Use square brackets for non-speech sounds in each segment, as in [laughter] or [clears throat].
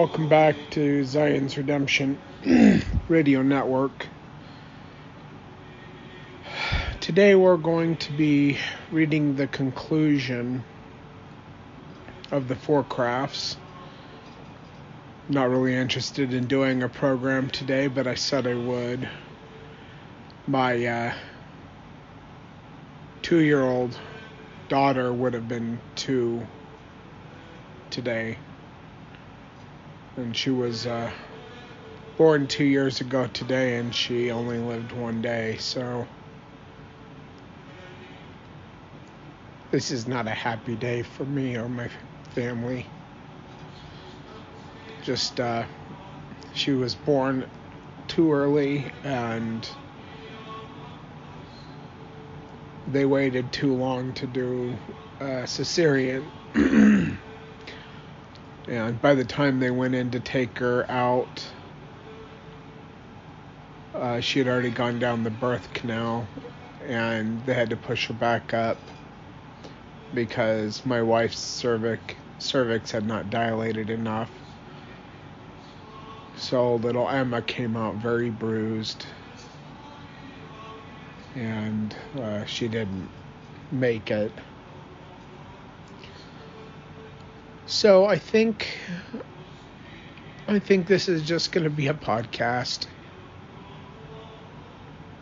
Welcome back to Zion's Redemption [clears throat] Radio Network. Today we're going to be reading the conclusion of the four crafts. Not really interested in doing a program today, but I said I would. My uh, two year old daughter would have been two today and she was uh, born two years ago today, and she only lived one day. So this is not a happy day for me or my family. Just uh, she was born too early, and they waited too long to do uh, cesarean. [clears throat] And by the time they went in to take her out, uh, she had already gone down the birth canal, and they had to push her back up because my wife's cervix cervix had not dilated enough. So little Emma came out very bruised, and uh, she didn't make it. So I think I think this is just going to be a podcast.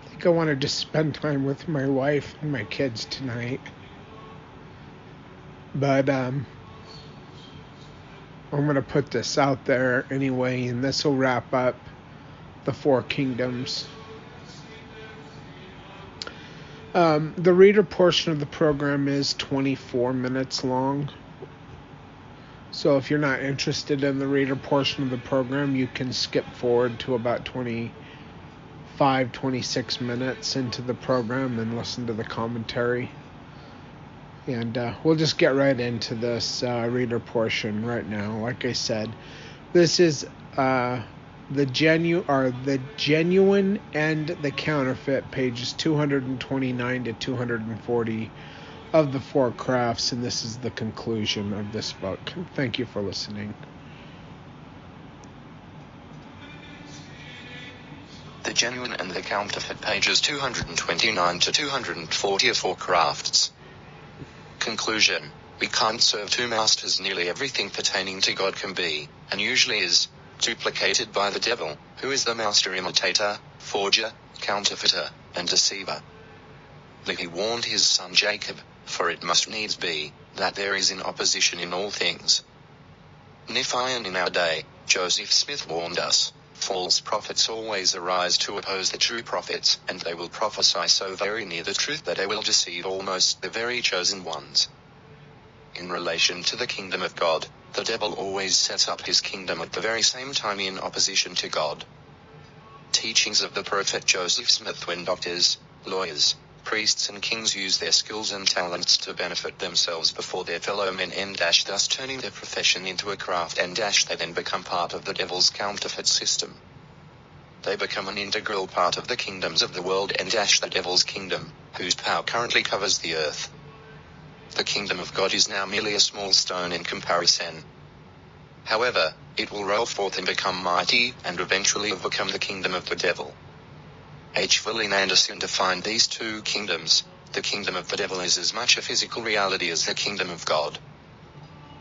I think I want to spend time with my wife and my kids tonight. But um I'm going to put this out there anyway and this will wrap up the four kingdoms. Um, the reader portion of the program is 24 minutes long. So if you're not interested in the reader portion of the program, you can skip forward to about 25, 26 minutes into the program and listen to the commentary. And uh, we'll just get right into this uh, reader portion right now. Like I said, this is uh, the genu or the genuine and the counterfeit, pages 229 to 240 of the four crafts, and this is the conclusion of this book. Thank you for listening. The genuine and the counterfeit pages 229 to 240 of Four Crafts. Conclusion We can't serve two masters. Nearly everything pertaining to God can be, and usually is, duplicated by the devil, who is the master imitator, forger, counterfeiter, and deceiver. He warned his son Jacob, for it must needs be, that there is an opposition in all things. Nephi and in our day, Joseph Smith warned us, false prophets always arise to oppose the true prophets, and they will prophesy so very near the truth that they will deceive almost the very chosen ones. In relation to the kingdom of God, the devil always sets up his kingdom at the very same time in opposition to God. Teachings of the prophet Joseph Smith when doctors, lawyers, priests and kings use their skills and talents to benefit themselves before their fellow men and dash thus turning their profession into a craft and dash they then become part of the devil's counterfeit system. They become an integral part of the kingdoms of the world and dash the devil's kingdom, whose power currently covers the earth. The kingdom of God is now merely a small stone in comparison. However, it will roll forth and become mighty, and eventually overcome the kingdom of the devil. H. William Anderson defined these two kingdoms. The kingdom of the devil is as much a physical reality as the kingdom of God.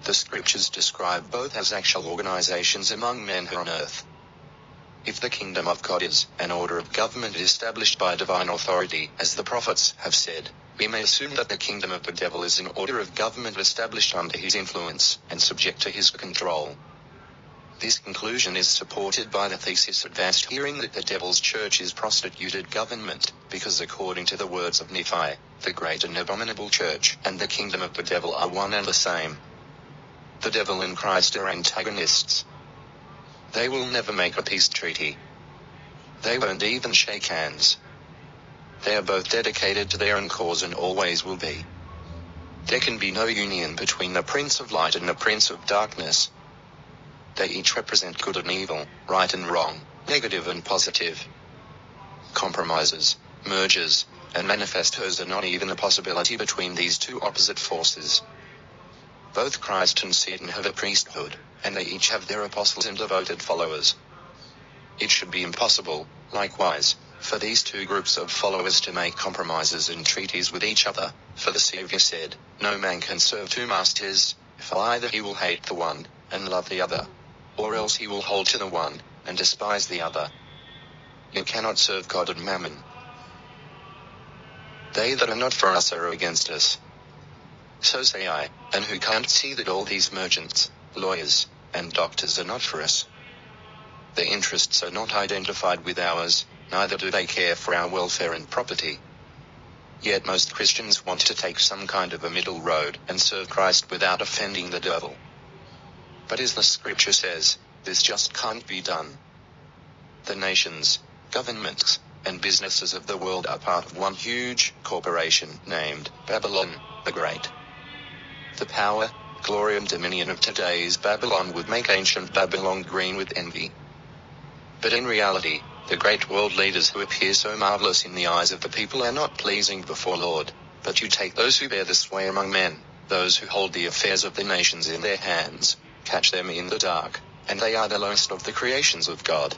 The scriptures describe both as actual organizations among men here on earth. If the kingdom of God is an order of government established by divine authority, as the prophets have said, we may assume that the kingdom of the devil is an order of government established under his influence and subject to his control. This conclusion is supported by the thesis advanced hearing that the devil's church is prostituted government, because according to the words of Nephi, the great and abominable church and the kingdom of the devil are one and the same. The devil and Christ are antagonists. They will never make a peace treaty. They won't even shake hands. They are both dedicated to their own cause and always will be. There can be no union between the Prince of Light and the Prince of Darkness. They each represent good and evil, right and wrong, negative and positive. Compromises, mergers, and manifestos are not even a possibility between these two opposite forces. Both Christ and Satan have a priesthood, and they each have their apostles and devoted followers. It should be impossible, likewise, for these two groups of followers to make compromises and treaties with each other, for the Savior said, No man can serve two masters, for either he will hate the one, and love the other, or else he will hold to the one, and despise the other. You cannot serve God and mammon. They that are not for us are against us. So say I, and who can't see that all these merchants, lawyers, and doctors are not for us? Their interests are not identified with ours, neither do they care for our welfare and property. Yet most Christians want to take some kind of a middle road and serve Christ without offending the devil. But as the scripture says, this just can't be done. The nations, governments, and businesses of the world are part of one huge corporation named Babylon the Great. The power, glory and dominion of today's Babylon would make ancient Babylon green with envy. But in reality, the great world leaders who appear so marvelous in the eyes of the people are not pleasing before Lord, but you take those who bear the sway among men, those who hold the affairs of the nations in their hands, catch them in the dark, and they are the lowest of the creations of God.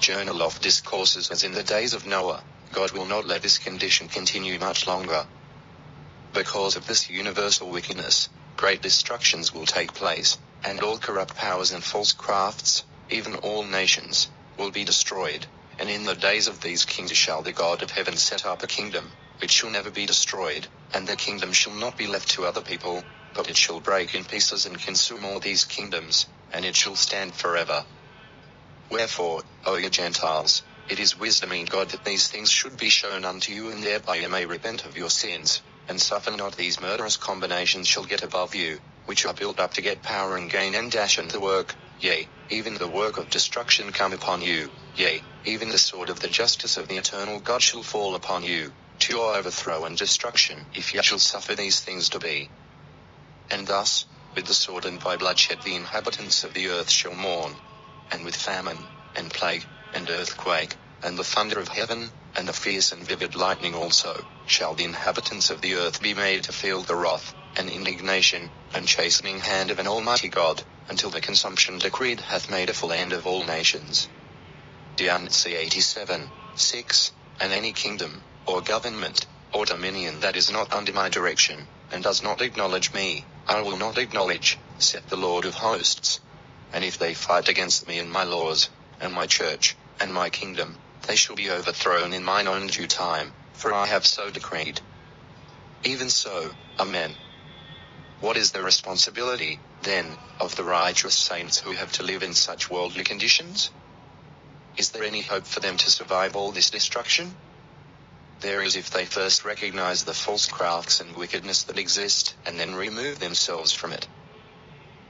Journal of Discourses as in the days of Noah, God will not let this condition continue much longer. Because of this universal wickedness, great destructions will take place, and all corrupt powers and false crafts, even all nations, will be destroyed. And in the days of these kings shall the God of heaven set up a kingdom, which shall never be destroyed, and the kingdom shall not be left to other people, but it shall break in pieces and consume all these kingdoms, and it shall stand forever. Wherefore, O ye Gentiles, it is wisdom in God that these things should be shown unto you, and thereby ye may repent of your sins, and suffer not these murderous combinations shall get above you, which are built up to get power and gain and dash into work, yea, even the work of destruction come upon you, yea, even the sword of the justice of the eternal God shall fall upon you, to your overthrow and destruction, if ye shall suffer these things to be. And thus, with the sword and by bloodshed the inhabitants of the earth shall mourn, and with famine, and plague, and earthquake, and the thunder of heaven, and the fierce and vivid lightning also, shall the inhabitants of the earth be made to feel the wrath, and indignation, and chastening hand of an almighty God, until the consumption decreed hath made a full end of all nations. D.C. 87, 6, and any kingdom, or government, or dominion that is not under my direction, and does not acknowledge me, I will not acknowledge, saith the Lord of hosts. And if they fight against me and my laws, and my church, and my kingdom, they shall be overthrown in mine own due time, for I have so decreed. Even so, Amen. What is the responsibility, then, of the righteous saints who have to live in such worldly conditions? Is there any hope for them to survive all this destruction? There is if they first recognize the false crafts and wickedness that exist, and then remove themselves from it.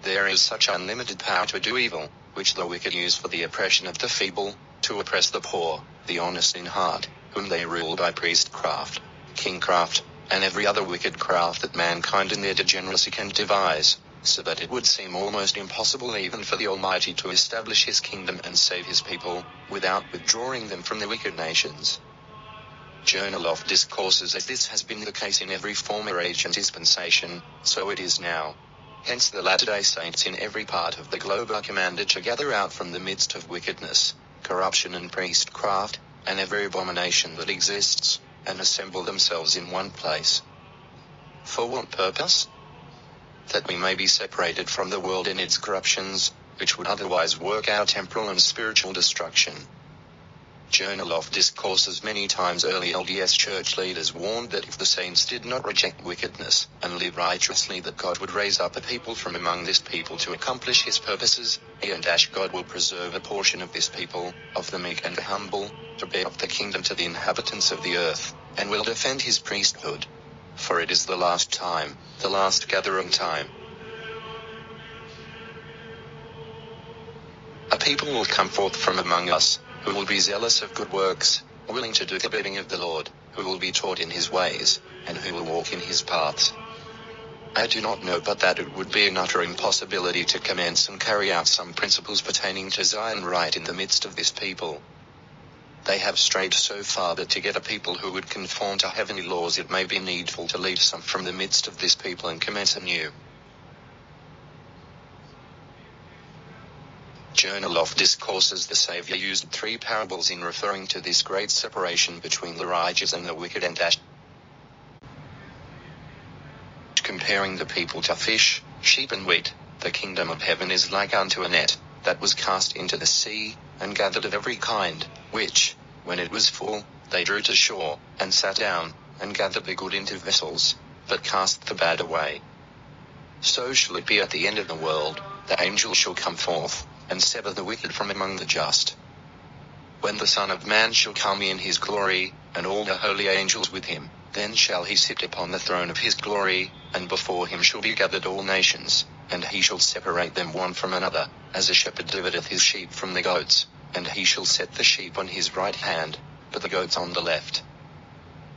There is such unlimited power to do evil, which the wicked use for the oppression of the feeble, to oppress the poor, the honest in heart, whom they rule by priestcraft, kingcraft, and every other wicked craft that mankind in their degeneracy can devise, so that it would seem almost impossible even for the Almighty to establish his kingdom and save his people, without withdrawing them from the wicked nations. Journal of Discourses as this has been the case in every former age and dispensation, so it is now. Hence the Latter-day Saints in every part of the globe are commanded to gather out from the midst of wickedness, corruption and priestcraft, and every abomination that exists, and assemble themselves in one place. For what purpose? That we may be separated from the world and its corruptions, which would otherwise work our temporal and spiritual destruction. Journal of Discourses many times early LDS church leaders warned that if the saints did not reject wickedness and live righteously that God would raise up a people from among this people to accomplish his purposes, he and Ash God will preserve a portion of this people, of the meek and the humble, to bear up the kingdom to the inhabitants of the earth, and will defend his priesthood. For it is the last time, the last gathering time. A people will come forth from among us, who will be zealous of good works, willing to do the bidding of the Lord, who will be taught in his ways, and who will walk in his paths. I do not know but that it would be an utter impossibility to commence and carry out some principles pertaining to Zion right in the midst of this people. They have strayed so far that to get a people who would conform to heavenly laws it may be needful to leave some from the midst of this people and commence anew. Journal of Discourses. The Savior used three parables in referring to this great separation between the righteous and the wicked and dash comparing the people to fish, sheep and wheat, the kingdom of heaven is like unto a net, that was cast into the sea, and gathered of every kind, which, when it was full, they drew to shore, and sat down, and gathered the good into vessels, but cast the bad away. So shall it be at the end of the world, the angel shall come forth, and sever the wicked from among the just. When the Son of Man shall come in his glory, and all the holy angels with him, then shall he sit upon the throne of his glory, and before him shall be gathered all nations, and he shall separate them one from another, as a shepherd divideth his sheep from the goats, and he shall set the sheep on his right hand, but the goats on the left.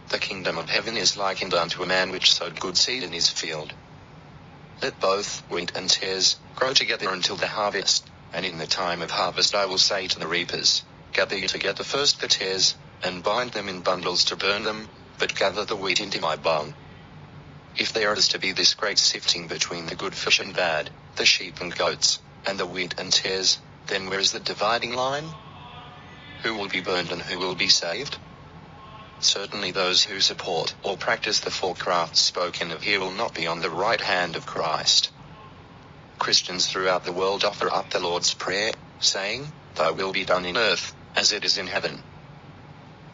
The kingdom of heaven is likened unto a man which sowed good seed in his field. Let both wheat and tares grow together until the harvest. And in the time of harvest I will say to the reapers, Gather ye together first the tares, and bind them in bundles to burn them, but gather the wheat into my barn. If there is to be this great sifting between the good fish and bad, the sheep and goats, and the wheat and tares, then where is the dividing line? Who will be burned and who will be saved? Certainly those who support or practice the four crafts spoken of here will not be on the right hand of Christ. Christians throughout the world offer up the Lord's Prayer, saying, Thy will be done in earth, as it is in heaven.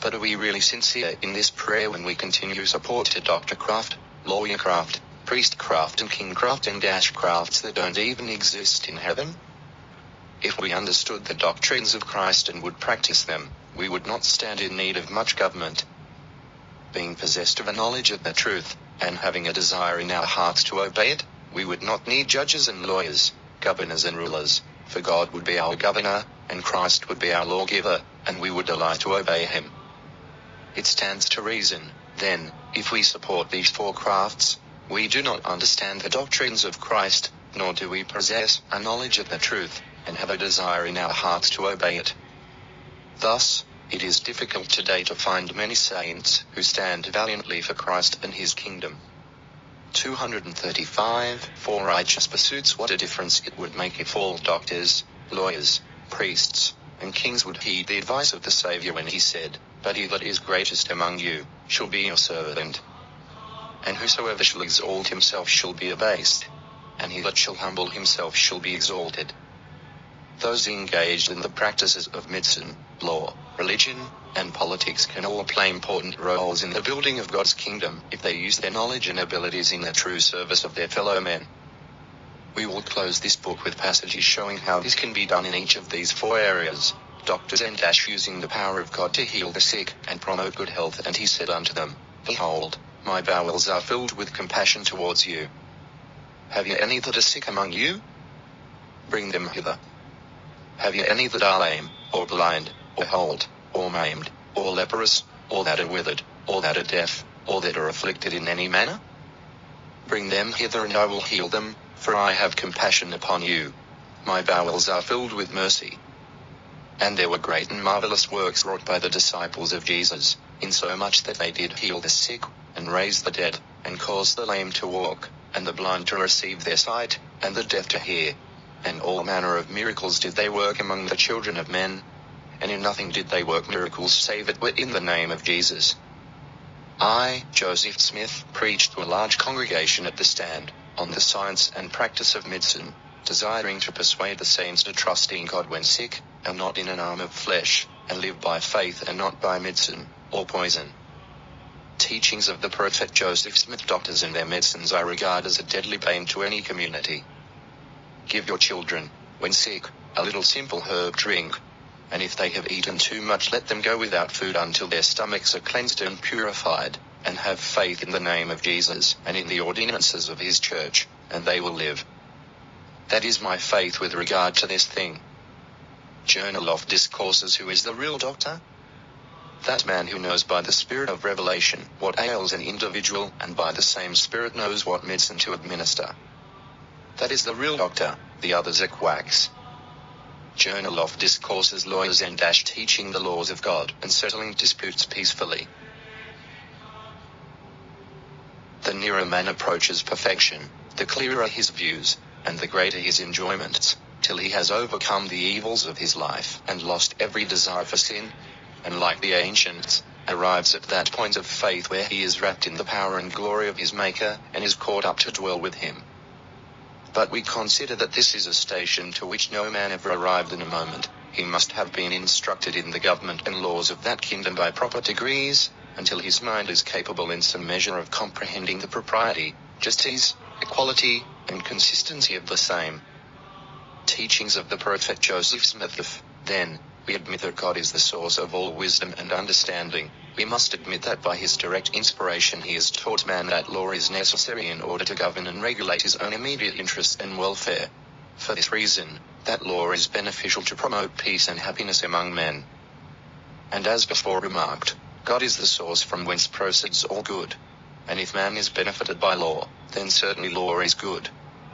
But are we really sincere in this prayer when we continue support to Dr. Craft, Lawyer Craft, Priest Craft and King Craft and Dash Crafts that don't even exist in heaven? If we understood the doctrines of Christ and would practice them, we would not stand in need of much government. Being possessed of a knowledge of the truth, and having a desire in our hearts to obey it, we would not need judges and lawyers, governors and rulers, for God would be our governor, and Christ would be our lawgiver, and we would delight to obey him. It stands to reason, then, if we support these four crafts, we do not understand the doctrines of Christ, nor do we possess a knowledge of the truth, and have a desire in our hearts to obey it. Thus, it is difficult today to find many saints who stand valiantly for Christ and his kingdom. 235 For righteous pursuits what a difference it would make if all doctors, lawyers, priests, and kings would heed the advice of the Saviour when he said, But he that is greatest among you, shall be your servant. And whosoever shall exalt himself shall be abased, and he that shall humble himself shall be exalted. Those engaged in the practices of medicine, law, religion, and politics can all play important roles in the building of God's kingdom if they use their knowledge and abilities in the true service of their fellow men. We will close this book with passages showing how this can be done in each of these four areas. Dr. Zendash using the power of God to heal the sick and promote good health, and he said unto them, Behold, my bowels are filled with compassion towards you. Have ye any that are sick among you? Bring them hither. Have ye any that are lame, or blind, or halt, or maimed, or leprous, or that are withered, or that are deaf, or that are afflicted in any manner? Bring them hither, and I will heal them, for I have compassion upon you. My bowels are filled with mercy. And there were great and marvelous works wrought by the disciples of Jesus, insomuch that they did heal the sick, and raise the dead, and cause the lame to walk, and the blind to receive their sight, and the deaf to hear. And all manner of miracles did they work among the children of men. And in nothing did they work miracles save it were in the name of Jesus. I, Joseph Smith, preached to a large congregation at the stand, on the science and practice of medicine, desiring to persuade the saints to trust in God when sick, and not in an arm of flesh, and live by faith and not by medicine, or poison. Teachings of the prophet Joseph Smith doctors and their medicines I regard as a deadly bane to any community. Give your children, when sick, a little simple herb drink. And if they have eaten too much, let them go without food until their stomachs are cleansed and purified, and have faith in the name of Jesus and in the ordinances of his church, and they will live. That is my faith with regard to this thing. Journal of Discourses Who is the real doctor? That man who knows by the Spirit of revelation what ails an individual, and by the same Spirit knows what medicine to administer. That is the real doctor, the others are quacks. Journal of Discourses Lawyers and Dash Teaching the Laws of God and Settling Disputes Peacefully. The nearer man approaches perfection, the clearer his views, and the greater his enjoyments. till he has overcome the evils of his life and lost every desire for sin, and like the ancients, arrives at that point of faith where he is wrapped in the power and glory of his Maker and is caught up to dwell with him. But we consider that this is a station to which no man ever arrived in a moment. He must have been instructed in the government and laws of that kingdom by proper degrees, until his mind is capable in some measure of comprehending the propriety, justice, equality, and consistency of the same. Teachings of the Prophet Joseph Smith. Then, we admit that God is the source of all wisdom and understanding. We must admit that by his direct inspiration he has taught man that law is necessary in order to govern and regulate his own immediate interests and welfare. For this reason, that law is beneficial to promote peace and happiness among men. And as before remarked, God is the source from whence proceeds all good. And if man is benefited by law, then certainly law is good.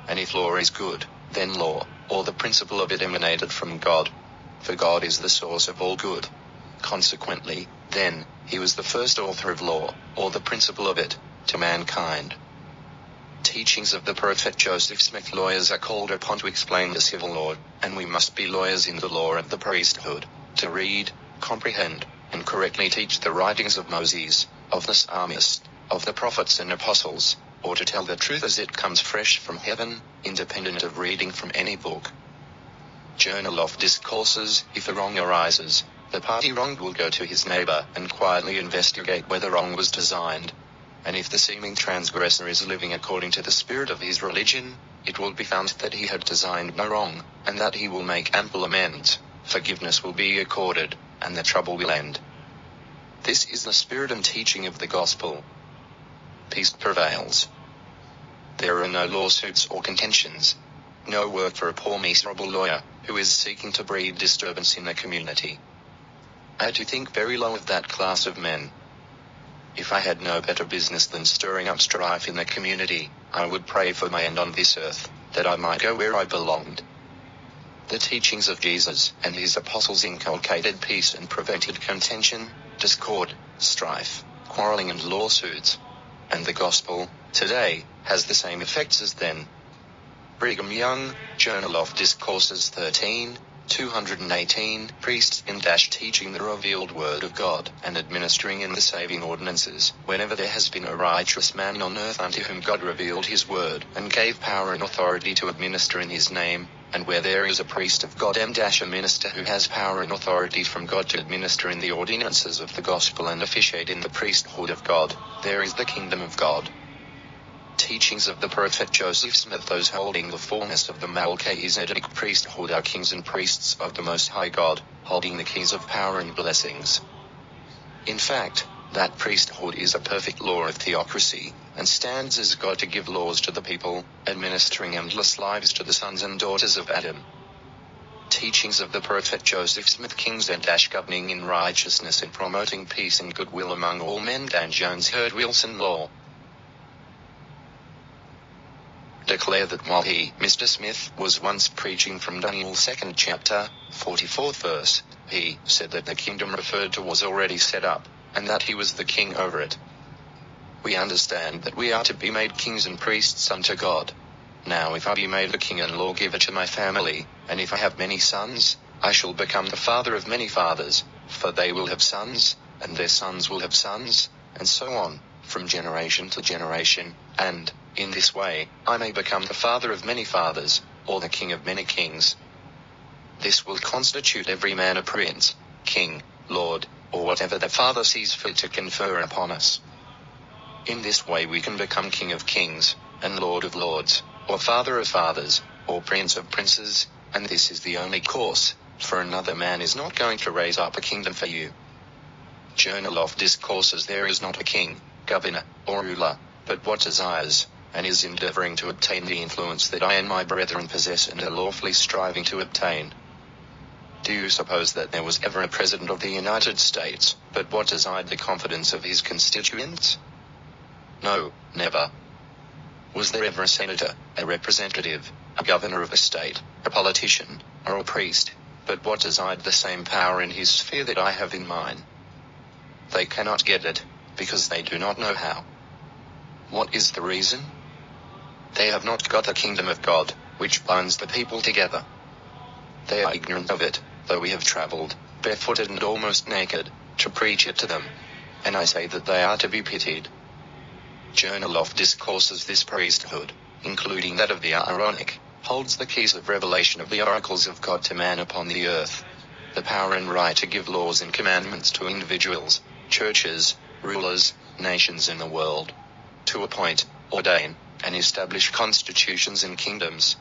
And if law is good, then law, or the principle of it emanated from God for God is the source of all good. Consequently, then, he was the first author of law, or the principle of it, to mankind. Teachings of the Prophet Joseph Smith lawyers are called upon to explain the civil law, and we must be lawyers in the law of the priesthood, to read, comprehend, and correctly teach the writings of Moses, of the psalmist, of the prophets and apostles, or to tell the truth as it comes fresh from heaven, independent of reading from any book. Journal of Discourses If a wrong arises, the party wronged will go to his neighbor and quietly investigate whether wrong was designed. And if the seeming transgressor is living according to the spirit of his religion, it will be found that he had designed no wrong, and that he will make ample amends. Forgiveness will be accorded, and the trouble will end. This is the spirit and teaching of the gospel. Peace prevails. There are no lawsuits or contentions. No work for a poor miserable lawyer, who is seeking to breed disturbance in the community. I do think very low of that class of men. If I had no better business than stirring up strife in the community, I would pray for my end on this earth, that I might go where I belonged. The teachings of Jesus and his apostles inculcated peace and prevented contention, discord, strife, quarreling and lawsuits. And the gospel, today, has the same effects as then. Brigham Young, Journal of Discourses 13, 218, Priests in dash teaching the revealed word of God, and administering in the saving ordinances, whenever there has been a righteous man on earth unto whom God revealed his word, and gave power and authority to administer in his name, and where there is a priest of God m dash a minister who has power and authority from God to administer in the ordinances of the gospel and officiate in the priesthood of God, there is the kingdom of God teachings of the prophet Joseph Smith those holding the fullness of the Melchizedek priesthood are kings and priests of the Most High God, holding the keys of power and blessings. In fact, that priesthood is a perfect law of theocracy, and stands as God to give laws to the people, administering endless lives to the sons and daughters of Adam. Teachings of the prophet Joseph Smith Kings and dash governing in righteousness and promoting peace and goodwill among all men Dan Jones Heard Wilson Law declare that while he, Mr. Smith, was once preaching from Daniel second chapter, 44th verse, he said that the kingdom referred to was already set up, and that he was the king over it. We understand that we are to be made kings and priests unto God. Now if I be made a king and lawgiver to my family, and if I have many sons, I shall become the father of many fathers, for they will have sons, and their sons will have sons, and so on, from generation to generation, and, in this way, I may become the father of many fathers, or the king of many kings. This will constitute every man a prince, king, lord, or whatever the Father sees fit to confer upon us. In this way we can become king of kings, and lord of lords, or father of fathers, or prince of princes, and this is the only course, for another man is not going to raise up a kingdom for you. Journal of Discourses There is not a king, governor, or ruler, but what desires, and is endeavoring to obtain the influence that I and my brethren possess and are lawfully striving to obtain. Do you suppose that there was ever a president of the United States, but what desired the confidence of his constituents? No, never. Was there ever a senator, a representative, a governor of a state, a politician, or a priest, but what desired the same power in his sphere that I have in mine? They cannot get it, because they do not know how. What is the reason? They have not got the kingdom of God, which binds the people together. They are ignorant of it, though we have traveled, barefooted and almost naked, to preach it to them. And I say that they are to be pitied. Journal of Discourses This priesthood, including that of the Aaronic, holds the keys of revelation of the oracles of God to man upon the earth. The power and right to give laws and commandments to individuals, churches, rulers, nations in the world. To appoint, ordain, and establish constitutions and kingdoms.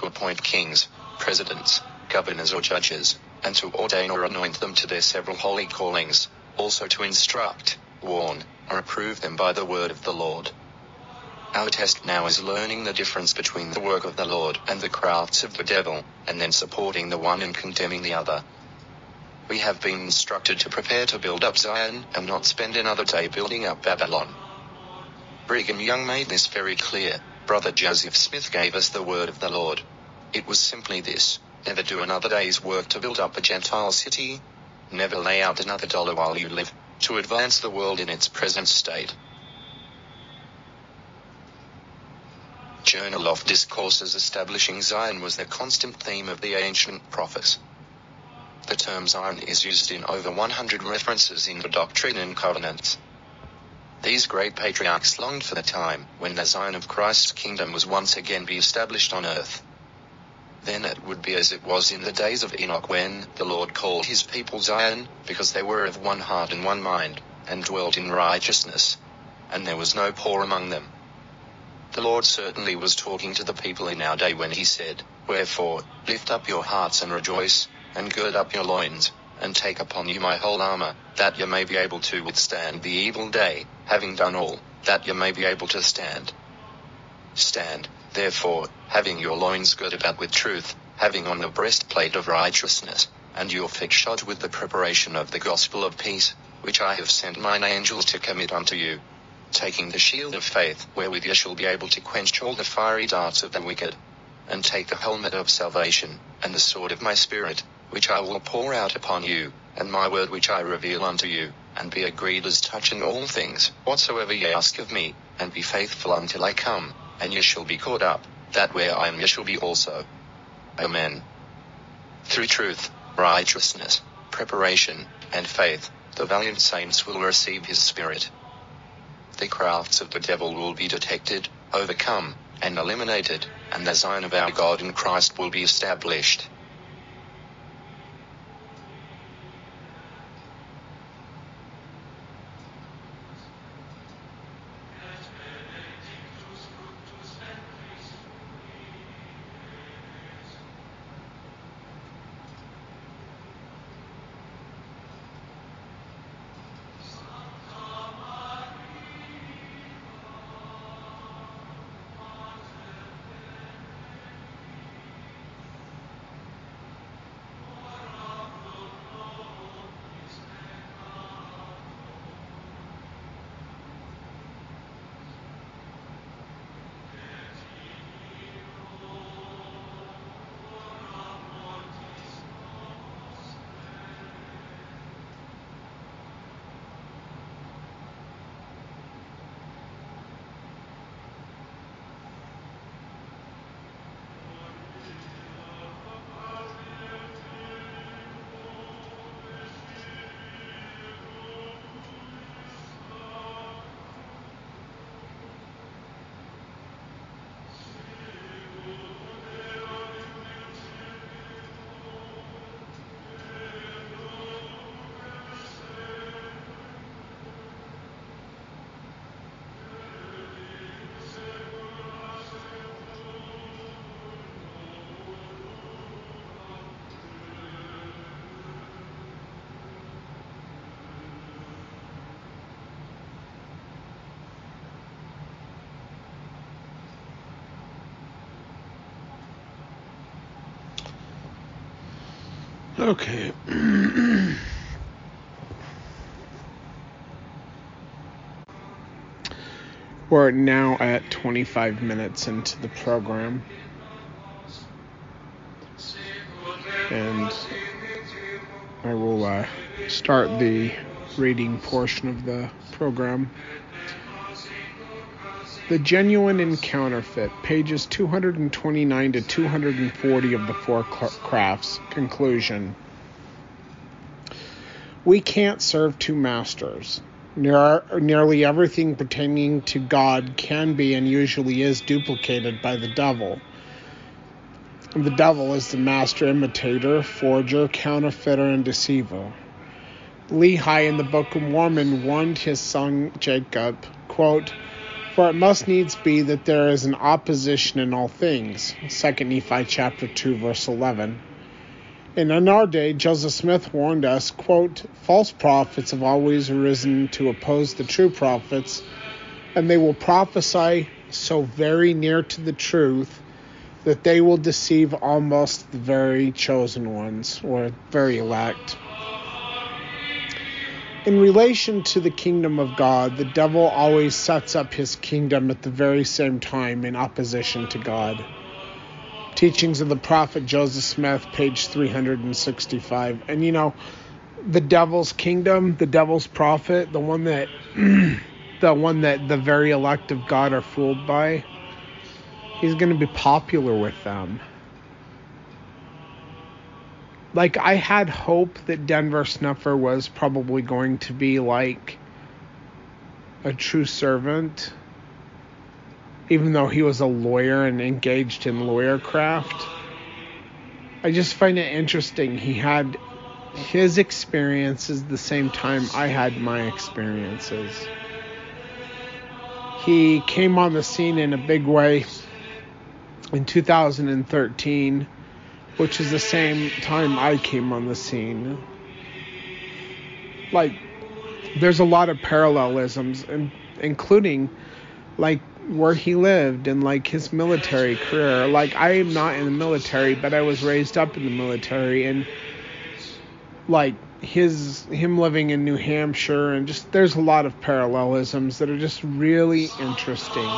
To appoint kings, presidents, governors or judges, and to ordain or anoint them to their several holy callings, also to instruct, warn, or approve them by the word of the Lord. Our test now is learning the difference between the work of the Lord and the crafts of the devil, and then supporting the one and condemning the other. We have been instructed to prepare to build up Zion and not spend another day building up Babylon. Brigham Young made this very clear. Brother Joseph Smith gave us the word of the Lord. It was simply this never do another day's work to build up a Gentile city. Never lay out another dollar while you live, to advance the world in its present state. Journal of Discourses establishing Zion was the constant theme of the ancient prophets. The term Zion is used in over 100 references in the Doctrine and Covenants. These great patriarchs longed for the time when the Zion of Christ's kingdom was once again be established on earth. Then it would be as it was in the days of Enoch when the Lord called his people Zion, because they were of one heart and one mind, and dwelt in righteousness. And there was no poor among them. The Lord certainly was talking to the people in our day when he said, Wherefore, lift up your hearts and rejoice, and gird up your loins, and take upon you my whole armor, that ye may be able to withstand the evil day, having done all, that ye may be able to stand. Stand, therefore, having your loins girded about with truth, having on the breastplate of righteousness, and your feet shod with the preparation of the gospel of peace, which I have sent mine angels to commit unto you. Taking the shield of faith, wherewith ye shall be able to quench all the fiery darts of the wicked. And take the helmet of salvation, and the sword of my spirit, which I will pour out upon you, and my word which I reveal unto you, and be agreed as touching all things whatsoever ye ask of me, and be faithful until I come, and ye shall be caught up, that where I am ye shall be also. Amen. Through truth, righteousness, preparation, and faith, the valiant saints will receive his spirit. The crafts of the devil will be detected, overcome, and eliminated, and the sign of our God in Christ will be established. Okay. [clears throat] We're now at 25 minutes into the program. And I will uh, start the reading portion of the program. The Genuine and Counterfeit, pages 229 to 240 of the Four Crafts. Conclusion. We can't serve two masters. nearly everything pertaining to God can be and usually is duplicated by the devil. The devil is the master imitator, forger, counterfeiter, and deceiver. Lehi in the Book of Mormon warned his son Jacob, quote, for it must needs be that there is an opposition in all things. 2 Nephi chapter 2 verse 11. And in our day, Joseph Smith warned us, quote, false prophets have always arisen to oppose the true prophets, and they will prophesy so very near to the truth that they will deceive almost the very chosen ones, or very elect. In relation to the kingdom of God, the devil always sets up his kingdom at the very same time in opposition to God. Teachings of the Prophet Joseph Smith, page 365. And you know, the devil's kingdom, the devil's prophet, the one that [clears throat] the one that the very elect of God are fooled by, he's going to be popular with them like I had hope that Denver Snuffer was probably going to be like a true servant, even though he was a lawyer and engaged in lawyer craft. I just find it interesting. He had his experiences the same time I had my experiences. He came on the scene in a big way in 2013 which is the same time I came on the scene. Like, there's a lot of parallelisms, and including like where he lived and like his military career. Like, I am not in the military, but I was raised up in the military, and like his him living in New Hampshire, and just there's a lot of parallelisms that are just really interesting.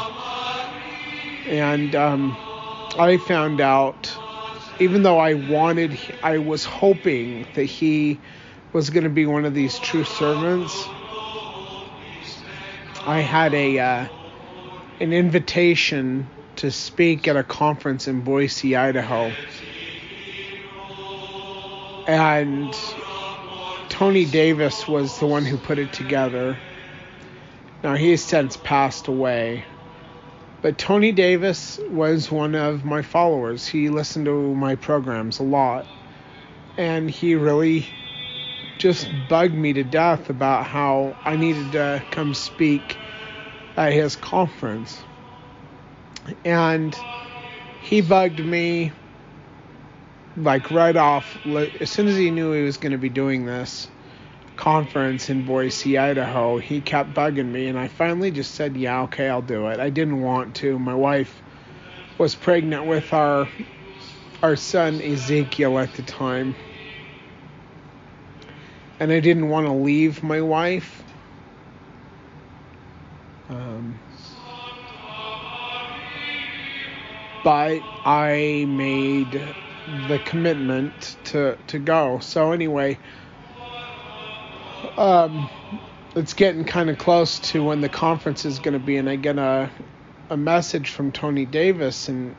And um, I found out even though I wanted, I was hoping that he was going to be one of these true servants. I had a uh, an invitation to speak at a conference in Boise, Idaho, and Tony Davis was the one who put it together. Now he has since passed away. But Tony Davis was one of my followers. He listened to my programs a lot. And he really just bugged me to death about how I needed to come speak at his conference. And he bugged me like right off as soon as he knew he was going to be doing this conference in Boise, Idaho, he kept bugging me, and I finally just said, "Yeah, okay, I'll do it." I didn't want to. My wife was pregnant with our our son Ezekiel at the time, and I didn't want to leave my wife. Um, but I made the commitment to to go. So anyway um, it's getting kind of close to when the conference is going to be, and I get a a message from Tony Davis, and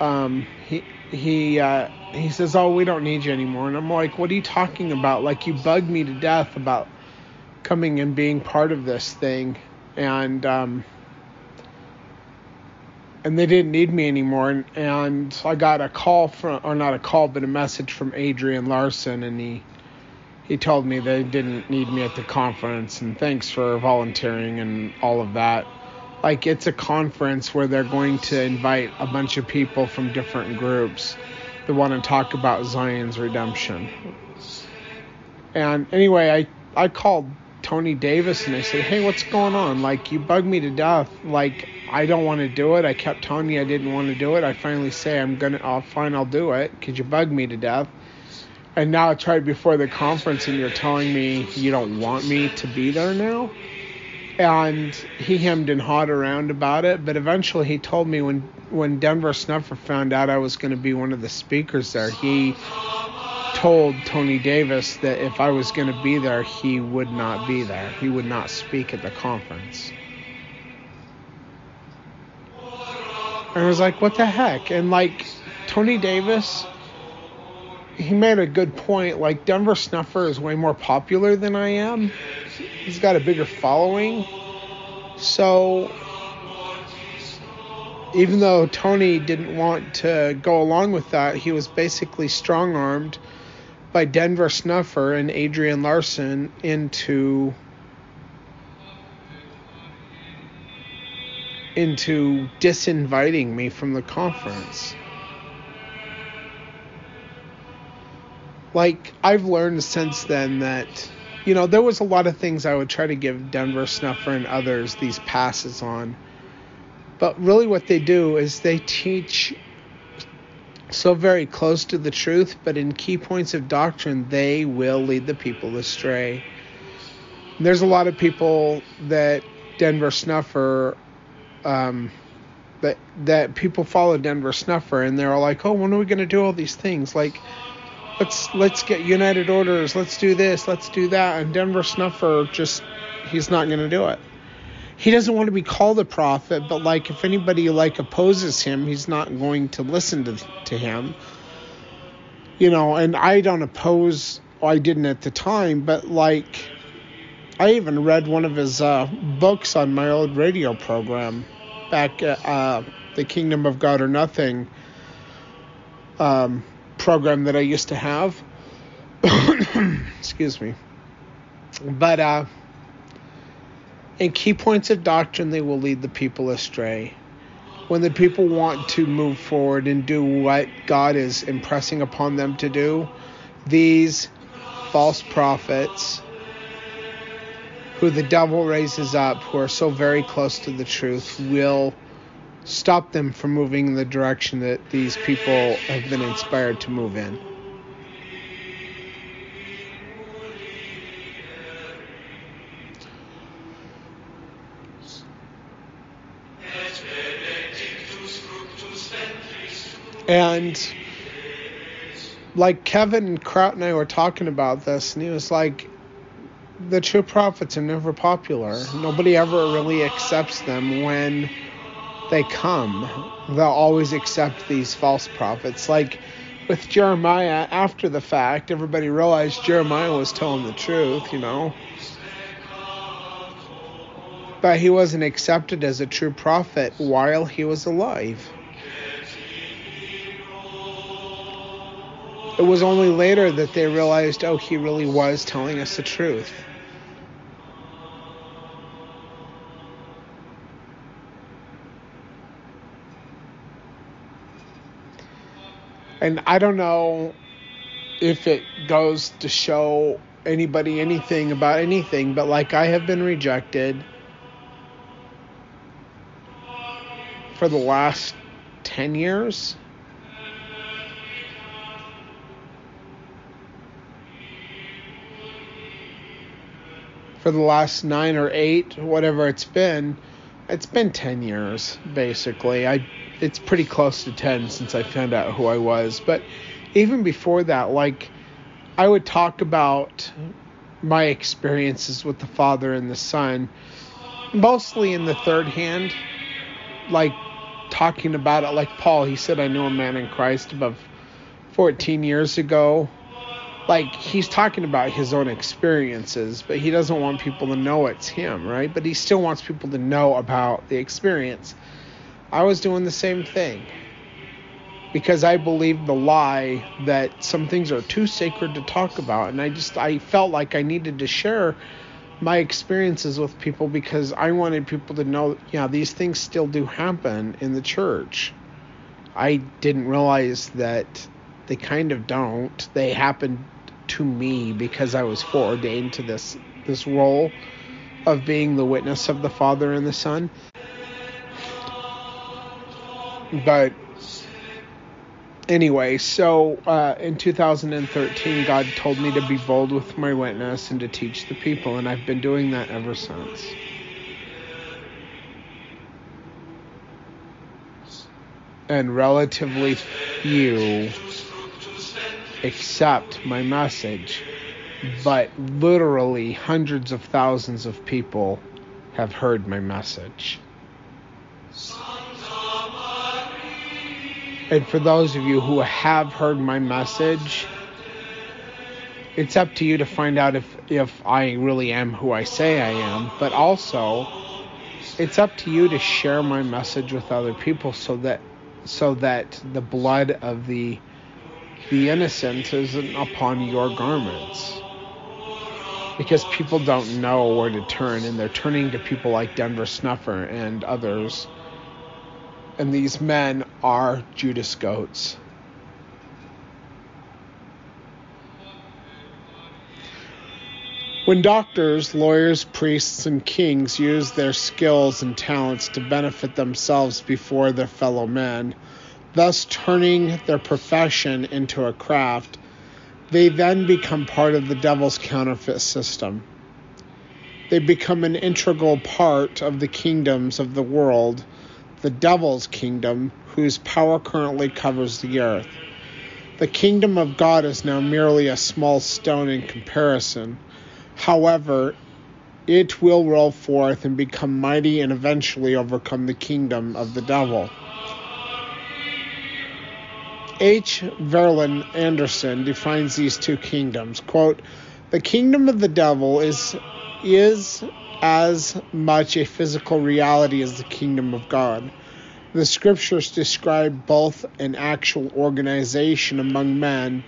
um, he he uh, he says, "Oh, we don't need you anymore," and I'm like, "What are you talking about? Like you bugged me to death about coming and being part of this thing, and um, and they didn't need me anymore." And, and I got a call from, or not a call, but a message from Adrian Larsen, and he he told me they didn't need me at the conference and thanks for volunteering and all of that. Like it's a conference where they're going to invite a bunch of people from different groups that want to talk about Zion's redemption. And anyway, I I called Tony Davis and I said, "Hey, what's going on? Like you bugged me to death. Like I don't want to do it. I kept telling you I didn't want to do it. I finally say I'm gonna. Oh, fine, I'll do it because you bugged me to death." And now it's right before the conference and you're telling me you don't want me to be there now? And he hemmed and hawed around about it but eventually he told me when when denver snuffer found out i was going to be one of the speakers there he told tony davis that if i was going to be there he would not be there. He would not speak at the conference. And I was like, what the heck? And like Tony Davis, he made a good point. Like Denver Snuffer is way more popular than I am. He's got a bigger following. So even though Tony didn't want to go along with that, he was basically strong armed by Denver Snuffer and Adrian Larsen into into disinviting me from the conference. Like I've learned since then that you know there was a lot of things I would try to give Denver Snuffer and others these passes on. But really what they do is they teach so very close to the truth, but in key points of doctrine, they will lead the people astray. There's a lot of people that Denver Snuffer, um, that that people follow Denver Snuffer, and they're all like, "Oh, when are we going to do all these things?" Like, let's let's get United Orders, let's do this, let's do that, and Denver Snuffer just he's not going to do it he doesn't want to be called a prophet, but like if anybody like opposes him, he's not going to listen to to him. You know, and I don't oppose. I didn't at the time, but like I even read one of his uh, books on my old radio program back at uh, the Kingdom of God or Nothing um, program that I used to have. [coughs] Excuse me. But uh, in key points of doctrine, they will lead the people astray. When the people want to move forward and do what God is impressing upon them to do, these false prophets who the devil raises up, who are so very close to the truth, will stop them from moving in the direction that these people have been inspired to move in. And like Kevin Kraut and I were talking about this, and he was like, the true prophets are never popular. Nobody ever really accepts them when they come. They'll always accept these false prophets. Like with Jeremiah, after the fact, everybody realized Jeremiah was telling the truth, you know. But he wasn't accepted as a true prophet while he was alive. It was only later that they realized, oh, he really was telling us the truth. And I don't know if it goes to show anybody anything about anything, but like I have been rejected for the last 10 years. for the last nine or eight, whatever it's been, it's been 10 years basically. I it's pretty close to 10 since I found out who I was, but even before that, like I would talk about my experiences with the Father and the Son, mostly in the third hand, like talking about it like Paul, he said I knew a man in Christ above 14 years ago like he's talking about his own experiences, but he doesn't want people to know it's him, right? But he still wants people to know about the experience. I was doing the same thing because I believed the lie that some things are too sacred to talk about, and I just I felt like I needed to share my experiences with people because I wanted people to know, yeah, these things still do happen in the church. I didn't realize that they kind of don't. They happened to me because I was foreordained to this this role of being the witness of the Father and the Son. But anyway, so uh, in 2013, God told me to be bold with my witness and to teach the people, and I've been doing that ever since. And relatively few accept my message, but literally hundreds of thousands of people have heard my message. And for those of you who have heard my message, it's up to you to find out if if I really am who I say I am, but also it's up to you to share my message with other people so that so that the blood of the the innocent isn't upon your garments. Because people don't know where to turn and they're turning to people like Denver Snuffer and others. And these men are Judas goats. When doctors, lawyers, priests, and kings use their skills and talents to benefit themselves before their fellow men, thus turning their profession into a craft, they then become part of the devil's counterfeit system. They become an integral part of the kingdoms of the world, the devil's kingdom, whose power currently covers the earth. The kingdom of God is now merely a small stone in comparison However, it will roll forth and become mighty and eventually overcome the kingdom of the devil. H. Verlan Andersen defines these two kingdoms. Quote, the kingdom of the devil is is as much a physical reality as the kingdom of God. The scriptures describe both an actual organization among men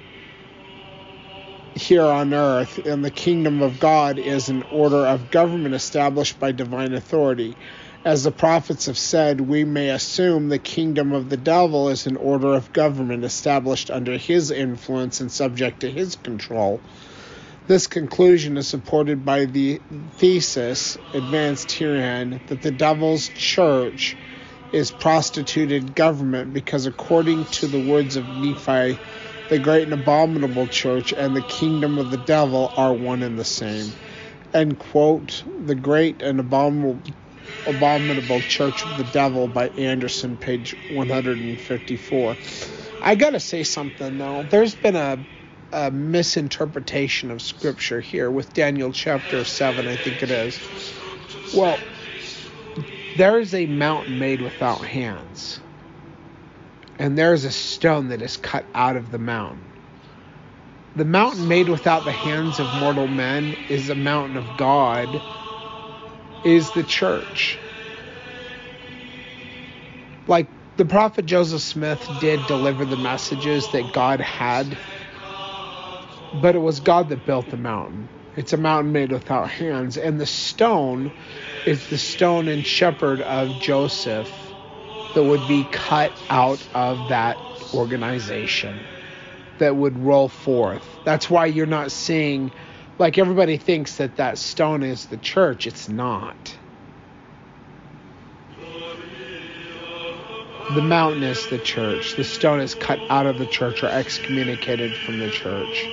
here on earth, and the kingdom of God is an order of government established by divine authority. As the prophets have said, we may assume the kingdom of the devil is an order of government established under his influence and subject to his control. This conclusion is supported by the thesis advanced herein that the devil's church is prostituted government because, according to the words of Nephi, the great and abominable church and the kingdom of the devil are one and the same. End quote. The great and abominable abominable church of the devil by Andersen, page 154. I gotta say something though. There's been a, a misinterpretation of scripture here with Daniel chapter 7, I think it is. Well, there is a mountain made without hands and there is a stone that is cut out of the mountain. The mountain made without the hands of mortal men is a mountain of God, is the church. Like the prophet Joseph Smith did deliver the messages that God had, but it was God that built the mountain. It's a mountain made without hands, and the stone is the stone and shepherd of Joseph that would be cut out of that organization that would roll forth. That's why you're not seeing, like everybody thinks that that stone is the church. It's not. The mountain is the church. The stone is cut out of the church or excommunicated from the church.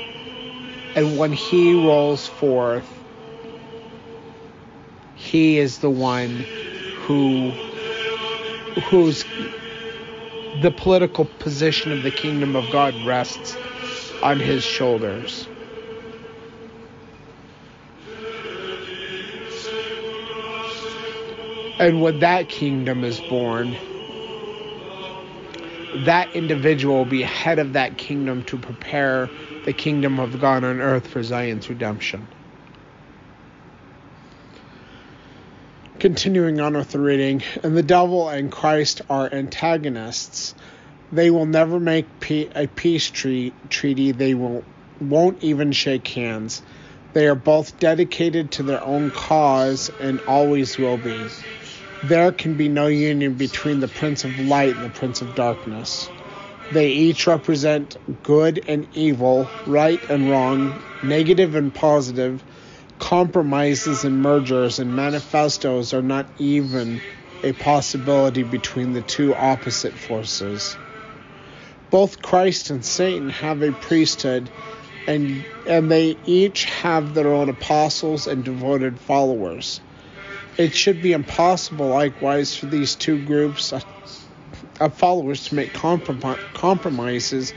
And when he rolls forth, he is the one who whose the political position of the kingdom of God rests on his shoulders. And when that kingdom is born, that individual will be head of that kingdom to prepare the kingdom of God on earth for Zion's redemption. Continuing on with the reading, and the devil and Christ are antagonists. They will never make a peace treaty. They will, won't even shake hands. They are both dedicated to their own cause and always will be. There can be no union between the Prince of Light and the Prince of Darkness. They each represent good and evil, right and wrong, negative and positive, compromises and mergers and manifestos are not even a possibility between the two opposite forces. Both Christ and Satan have a priesthood and and they each have their own apostles and devoted followers. It should be impossible likewise for these two groups of followers to make compromises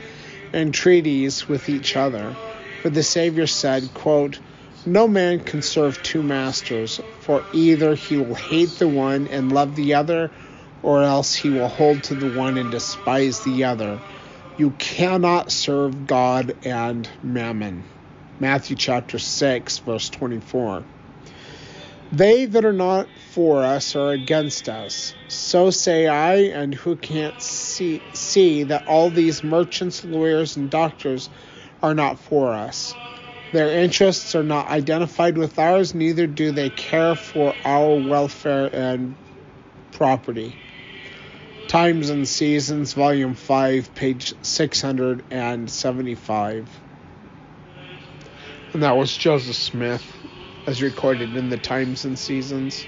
and treaties with each other. For the Savior said, quote, no man can serve two masters, for either he will hate the one and love the other, or else he will hold to the one and despise the other. You cannot serve God and mammon. Matthew chapter 6, verse 24. They that are not for us are against us. So say I, and who can't see, see that all these merchants, lawyers, and doctors are not for us. Their interests are not identified with ours, neither do they care for our welfare and property. Times and Seasons, Volume 5, page 675. And that was Joseph Smith, as recorded in the Times and Seasons.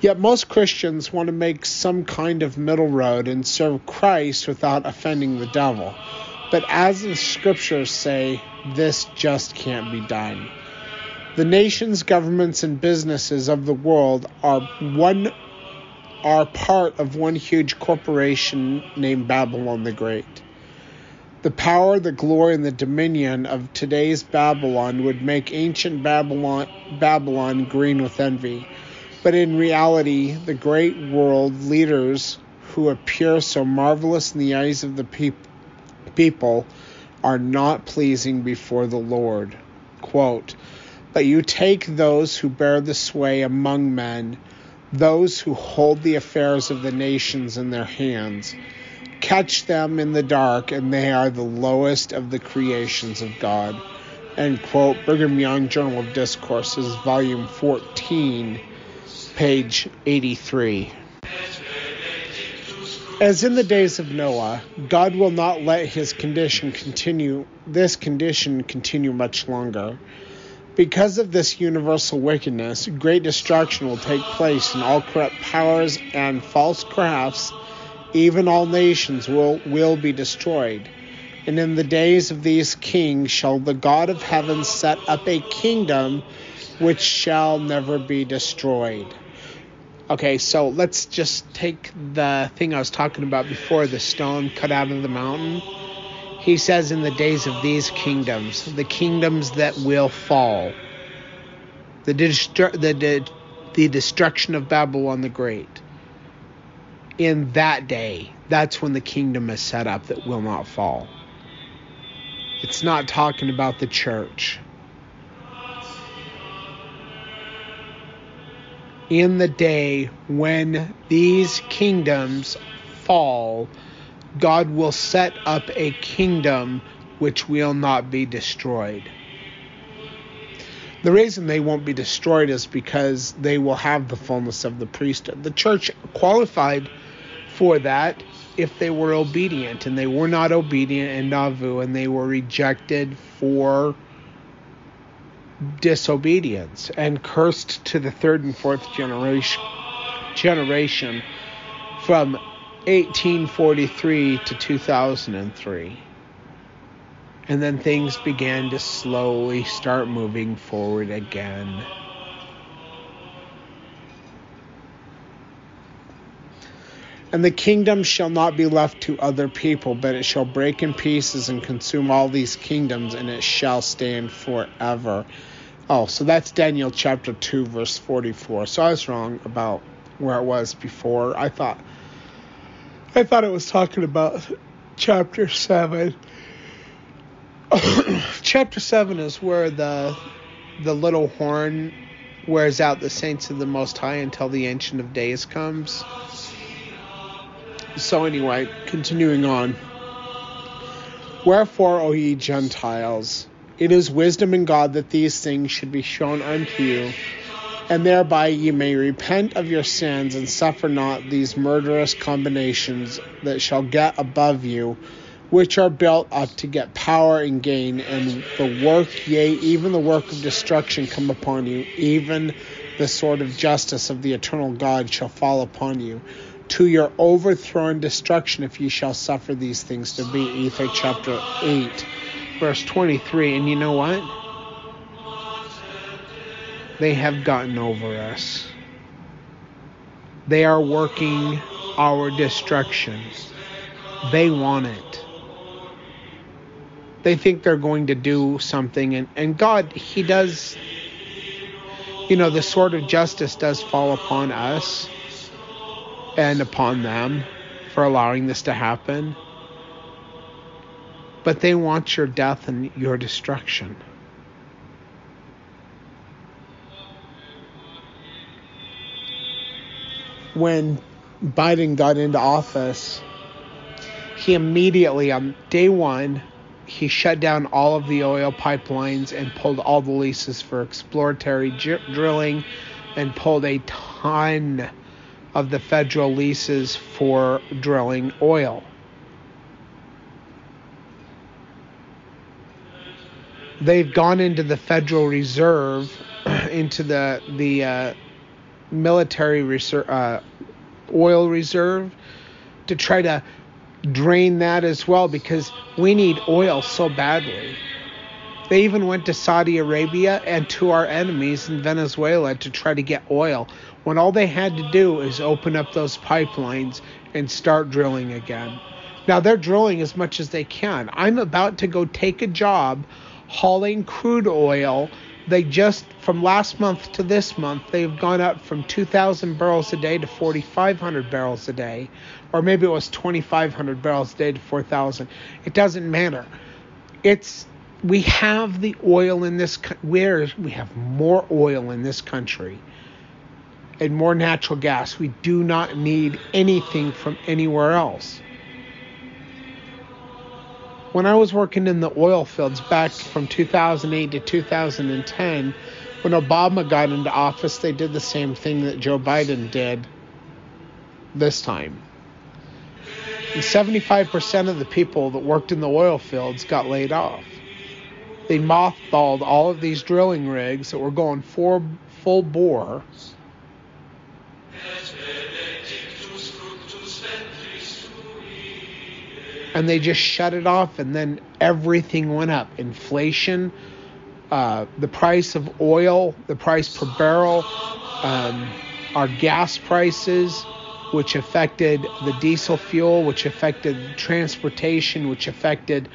Yet most Christians want to make some kind of middle road and serve Christ without offending the devil. But as the scriptures say, this just can't be done. The nations, governments, and businesses of the world are one are part of one huge corporation named Babylon the Great. The power, the glory, and the dominion of today's Babylon would make ancient Babylon, Babylon green with envy. But in reality, the great world leaders who appear so marvelous in the eyes of the peop- people are not pleasing before the Lord. Quote, but you take those who bear the sway among men those who hold the affairs of the nations in their hands. Catch them in the dark, and they are the lowest of the creations of God. End quote. Brigham Young Journal of Discourses, Volume 14, page 83. As in the days of Noah, God will not let his condition continue, this condition continue much longer. Because of this universal wickedness, great destruction will take place in all corrupt powers and false crafts. Even all nations will, will be destroyed. And in the days of these kings shall the God of heaven set up a kingdom which shall never be destroyed. Okay, so let's just take the thing I was talking about before the stone cut out of the mountain he says, in the days of these kingdoms, the kingdoms that will fall, the, the, the destruction of Babylon the Great. In that day, that's when the kingdom is set up that will not fall. It's not talking about the church. In the day when these kingdoms fall, God will set up a kingdom which will not be destroyed. The reason they won't be destroyed is because they will have the fullness of the priesthood. The church qualified for that if they were obedient, and they were not obedient in Nauvoo, and they were rejected for disobedience and cursed to the third and fourth generation generation from 1843 to 2003. And then things began to slowly start moving forward again. And the kingdom shall not be left to other people, but it shall break in pieces and consume all these kingdoms, and it shall stand forever. Oh, so that's Daniel chapter 2, verse 44. So I was wrong about where it was before. I thought I thought it was talking about chapter 7. [coughs] chapter 7 is where the the little horn wears out the saints of the most high until the ancient of days comes. So anyway, continuing on. Wherefore, O ye Gentiles, it is wisdom in God that these things should be shown unto you and thereby ye may repent of your sins and suffer not these murderous combinations that shall get above you, which are built up to get power and gain, and the work, yea, even the work of destruction come upon you, even the sword of justice of the eternal God shall fall upon you. To your overthrow and destruction, if ye shall suffer these things to be. Ether chapter 8, verse 23. And you know what? They have gotten over us. They are working our destruction. They want it. They think they're going to do something, and, and God, He does, you know, the sword of justice does fall upon us, and upon them for allowing this to happen. But they want your death and your destruction. When Biden got into office, he immediately, on day one, he shut down all of the oil pipelines and pulled all the leases for exploratory drilling and pulled a ton of the federal leases for drilling oil. They've gone into the Federal Reserve, [clears throat] into the the uh, military reserve, uh, oil reserve, to try to drain that as well because we need oil so badly. They even went to Saudi Arabia and to our enemies in Venezuela to try to get oil when all they had to do is open up those pipelines and start drilling again. Now they're drilling as much as they can. I'm about to go take a job hauling crude oil. They just, from last month to this month, they've gone up from 2,000 barrels a day to 4,500 barrels a day. Or maybe it was 2,500 barrels a day to 4,000. It doesn't matter. It's we have the oil in this where we have more oil in this country and more natural gas. We do not need anything from anywhere else. When I was working in the oil fields back from 2008 to 2010, when Obama got into office, they did the same thing that Joe Biden did this time. And 75% of the people that worked in the oil fields got laid off they mothballed all of these drilling rigs that were going full, full bore. And they just shut it off, and then everything went up. Inflation, uh, the price of oil, the price per barrel, um, our gas prices, which affected the diesel fuel, which affected transportation, which affected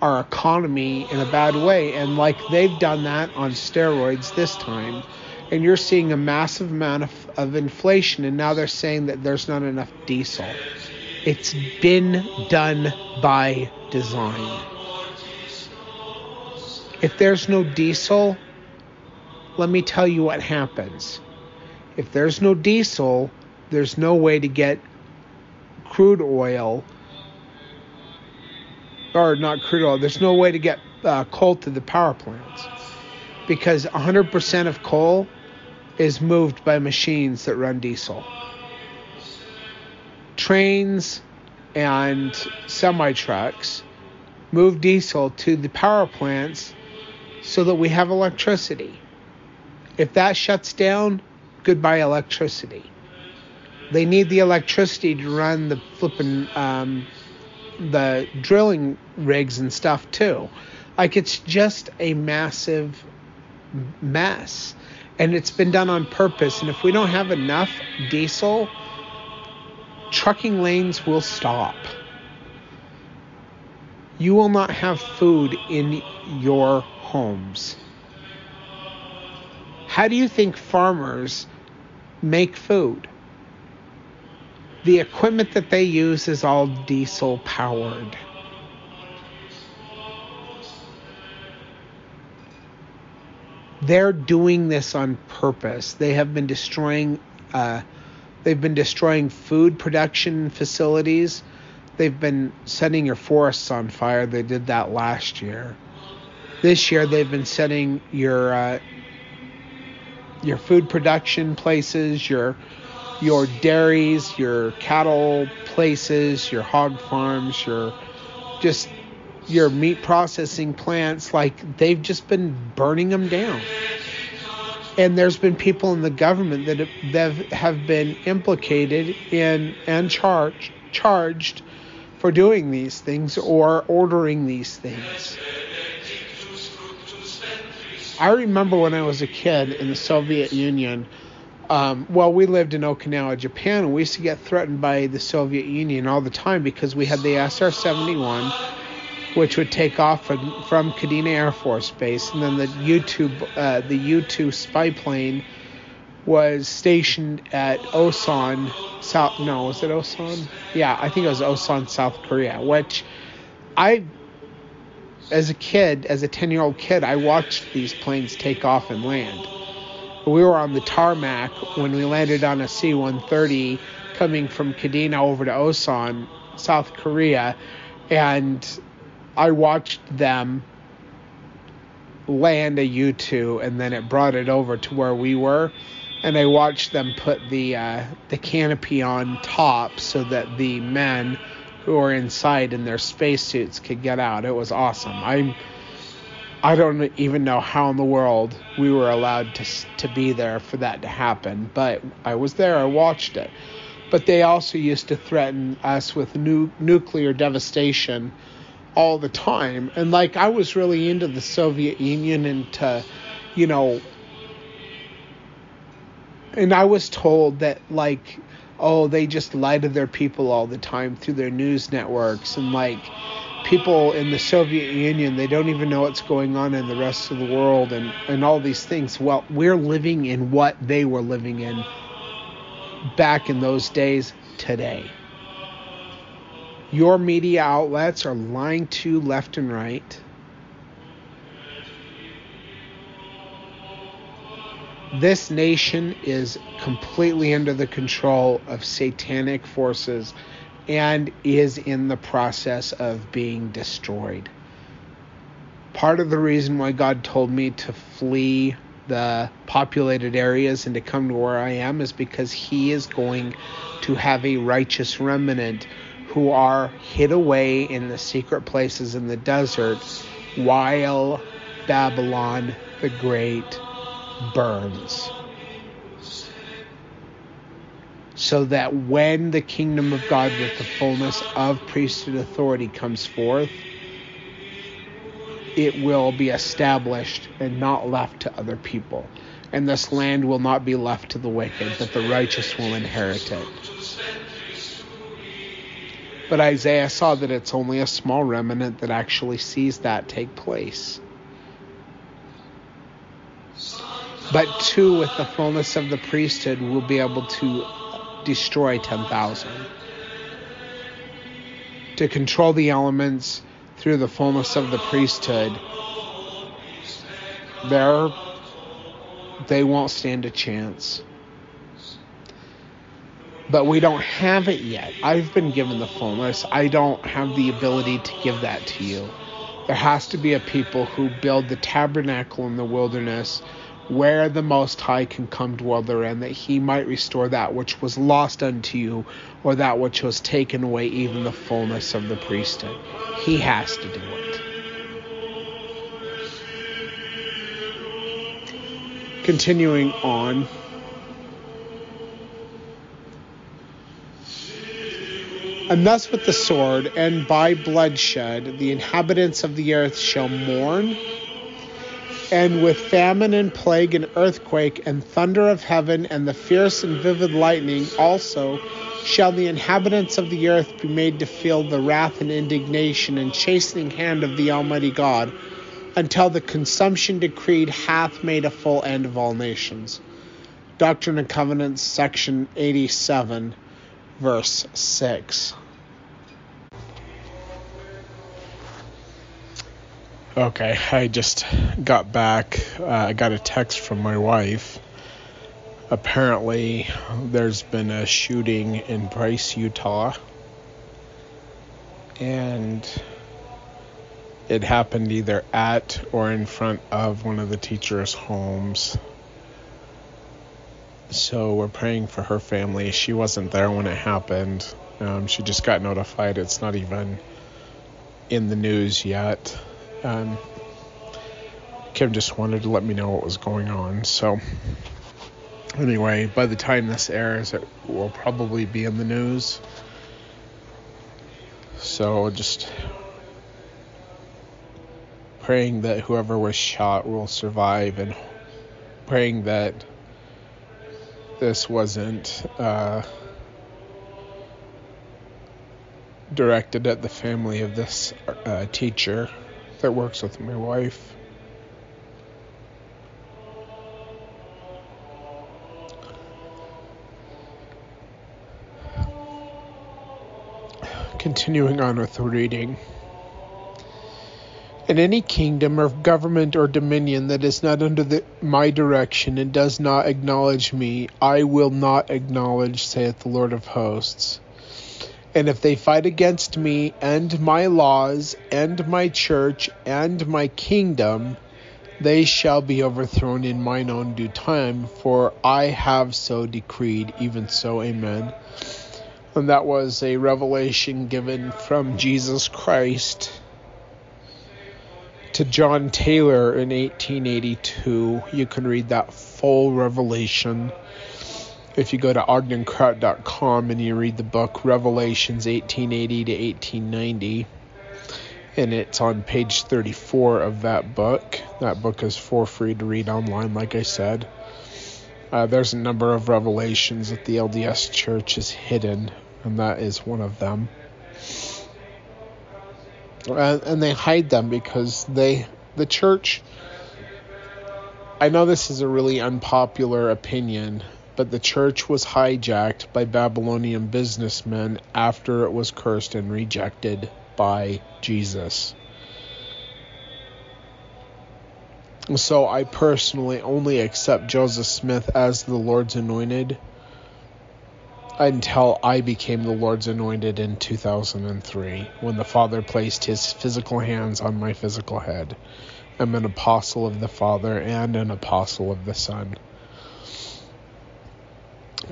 our economy in a bad way. And like they've done that on steroids this time. And you're seeing a massive amount of, of inflation, and now they're saying that there's not enough diesel. It's been done by design. If there's no diesel, let me tell you what happens. If there's no diesel, there's no way to get crude oil or not crude oil. There's no way to get uh, coal to the power plants because 100% of coal is moved by machines that run diesel. Trains and semi trucks move diesel to the power plants so that we have electricity. If that shuts down, goodbye electricity. They need the electricity to run the flipping um, the drilling rigs and stuff too. Like it's just a massive mess. And it's been done on purpose. And if we don't have enough diesel, trucking lanes will stop. You will not have food in your homes. How do you think farmers make food? The equipment that they use is all diesel powered. They're doing this on purpose. They have been destroying. Uh, they've been destroying food production facilities. They've been setting your forests on fire. They did that last year. This year they've been setting your uh, your food production places, your your dairies, your cattle places, your hog farms, your just your meat processing plants, like they've just been burning them down. And there's been people in the government that have, have been implicated in and charged charged for doing these things or ordering these things. I remember when I was a kid in the Soviet Union, um, well, we lived in Okinawa, Japan, and we used to get threatened by the Soviet Union all the time because we had the SR 71, which would take off from, from Kadena Air Force Base, and then the U 2, uh, the U 2 spy plane was stationed at Osan, South. No, was it Osan? Yeah, I think it was Osan, South Korea. Which I, as a kid, as a ten-year-old kid, I watched these planes take off and land. We were on the tarmac when we landed on a C-130 coming from Kadena over to Osan, South Korea, and I watched them land a U2 and then it brought it over to where we were and I watched them put the uh, the canopy on top so that the men who were inside in their spacesuits could get out. It was awesome. I I don't even know how in the world we were allowed to to be there for that to happen, but I was there. I watched it. But they also used to threaten us with nu- nuclear devastation all the time. And like I was really into the Soviet Union and to, you know, and I was told that like oh they just lie to their people all the time through their news networks and like people in the Soviet Union they don't even know what's going on in the rest of the world and and all these things. Well we're living in what they were living in back in those days today. Your media outlets are lying to left and right. This nation is completely under the control of satanic forces and is in the process of being destroyed. Part of the reason why God told me to flee the populated areas and to come to where I am is because He is going to have a righteous remnant who are hid away in the secret places in the desert while Babylon the Great burns. So that when the kingdom of God with the fullness of priesthood authority comes forth, it will be established and not left to other people. And this land will not be left to the wicked, but the righteous will inherit it. But Isaiah saw that it's only a small remnant that actually sees that take place. But two, with the fullness of the priesthood, will be able to destroy 10,000. To control the elements through the fullness of the priesthood, there they won't stand a chance. But we don't have it yet. I've been given the fullness. I don't have the ability to give that to you. There has to be a people who build the tabernacle in the wilderness where the Most High can come dwell therein, that he might restore that which was lost unto you, or that which was taken away, even the fullness of the priesthood. He has to do it. Continuing on. And thus with the sword and by bloodshed the inhabitants of the earth shall mourn and with famine and plague and earthquake and thunder of heaven and the fierce and vivid lightning also shall the inhabitants of the earth be made to feel the wrath and indignation and chastening hand of the Almighty God until the consumption decreed hath made a full end of all nations. Doctrine and Covenants, section 87, verse 6. Okay, I just got back. Uh, I got a text from my wife. Apparently, there's been a shooting in Bryce, Utah. And it happened either at or in front of one of the teachers' homes. So we're praying for her family. She wasn't there when it happened. Um, she just got notified. It's not even in the news yet. Um, Kim just wanted to let me know what was going on. So, anyway, by the time this airs, it will probably be in the news. So, just praying that whoever was shot will survive and praying that this wasn't uh, directed at the family of this uh, teacher that works with my wife. Continuing on with the reading. In any kingdom or government or dominion that is not under the, my direction and does not acknowledge me, I will not acknowledge, saith the Lord of hosts. And if they fight against me and my laws and my church and my kingdom, they shall be overthrown in mine own due time, for I have so decreed, even so, amen. And that was a revelation given from Jesus Christ to John Taylor in 1882. You can read that full revelation if you go to ogdenkraut.com and you read the book Revelations 1880 to 1890 and it's on page 34 of that book. That book is for free to read online, like I said. Uh, there's a number of revelations that the LDS Church is hidden, and that is one of them. And, and they hide them because they, the church. I know this is a really unpopular opinion, but the church was hijacked by Babylonian businessmen after it was cursed and rejected by Jesus. So I personally only accept Joseph Smith as the Lord's anointed until I became the Lord's anointed in 2003 when the Father placed his physical hands on my physical head. I'm an apostle of the Father and an apostle of the Son.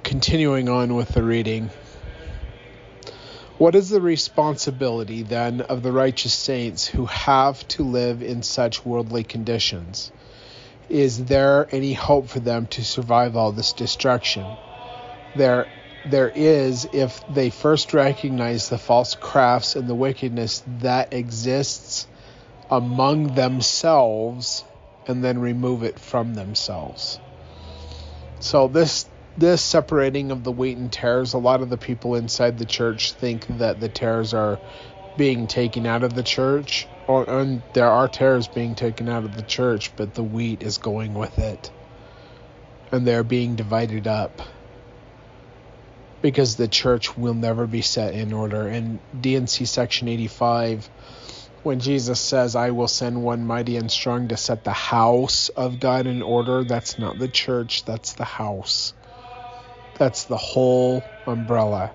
Continuing on with the reading. What is the responsibility, then, of the righteous saints who have to live in such worldly conditions? Is there any hope for them to survive all this destruction? There, there is if they first recognize the false crafts and the wickedness that exists among themselves and then remove it from themselves. So this this separating of the wheat and tares, a lot of the people inside the church think that the tares are being taken out of the church, or and there are tares being taken out of the church, but the wheat is going with it, and they're being divided up because the church will never be set in order. In D&C section 85, when Jesus says, I will send one mighty and strong to set the house of God in order, that's not the church, that's the house. That's the whole umbrella.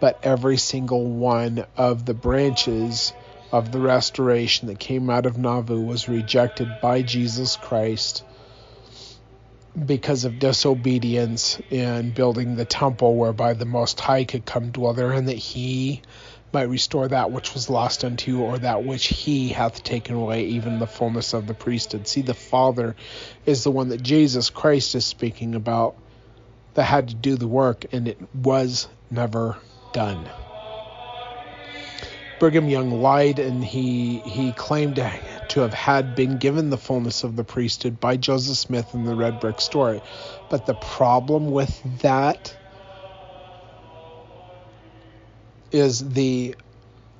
But every single one of the branches of the restoration that came out of Nauvoo was rejected by Jesus Christ because of disobedience in building the temple whereby the Most High could come dwell there, and that he might restore that which was lost unto you, or that which he hath taken away, even the fullness of the priesthood. See, the Father is the one that Jesus Christ is speaking about that had to do the work, and it was never done. Brigham Young lied, and he he claimed to, to have had been given the fullness of the priesthood by Joseph Smith in the red brick story. But the problem with that is the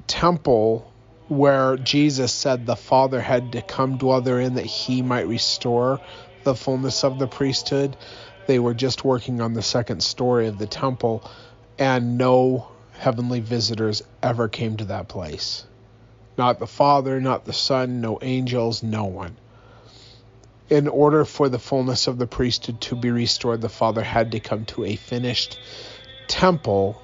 temple where Jesus said the Father had to come dwell therein that he might restore the fullness of the priesthood. They were just working on the second story of the temple, and no heavenly visitors ever came to that place. Not the Father, not the Son, no angels, no one. In order for the fullness of the priesthood to be restored, the Father had to come to a finished temple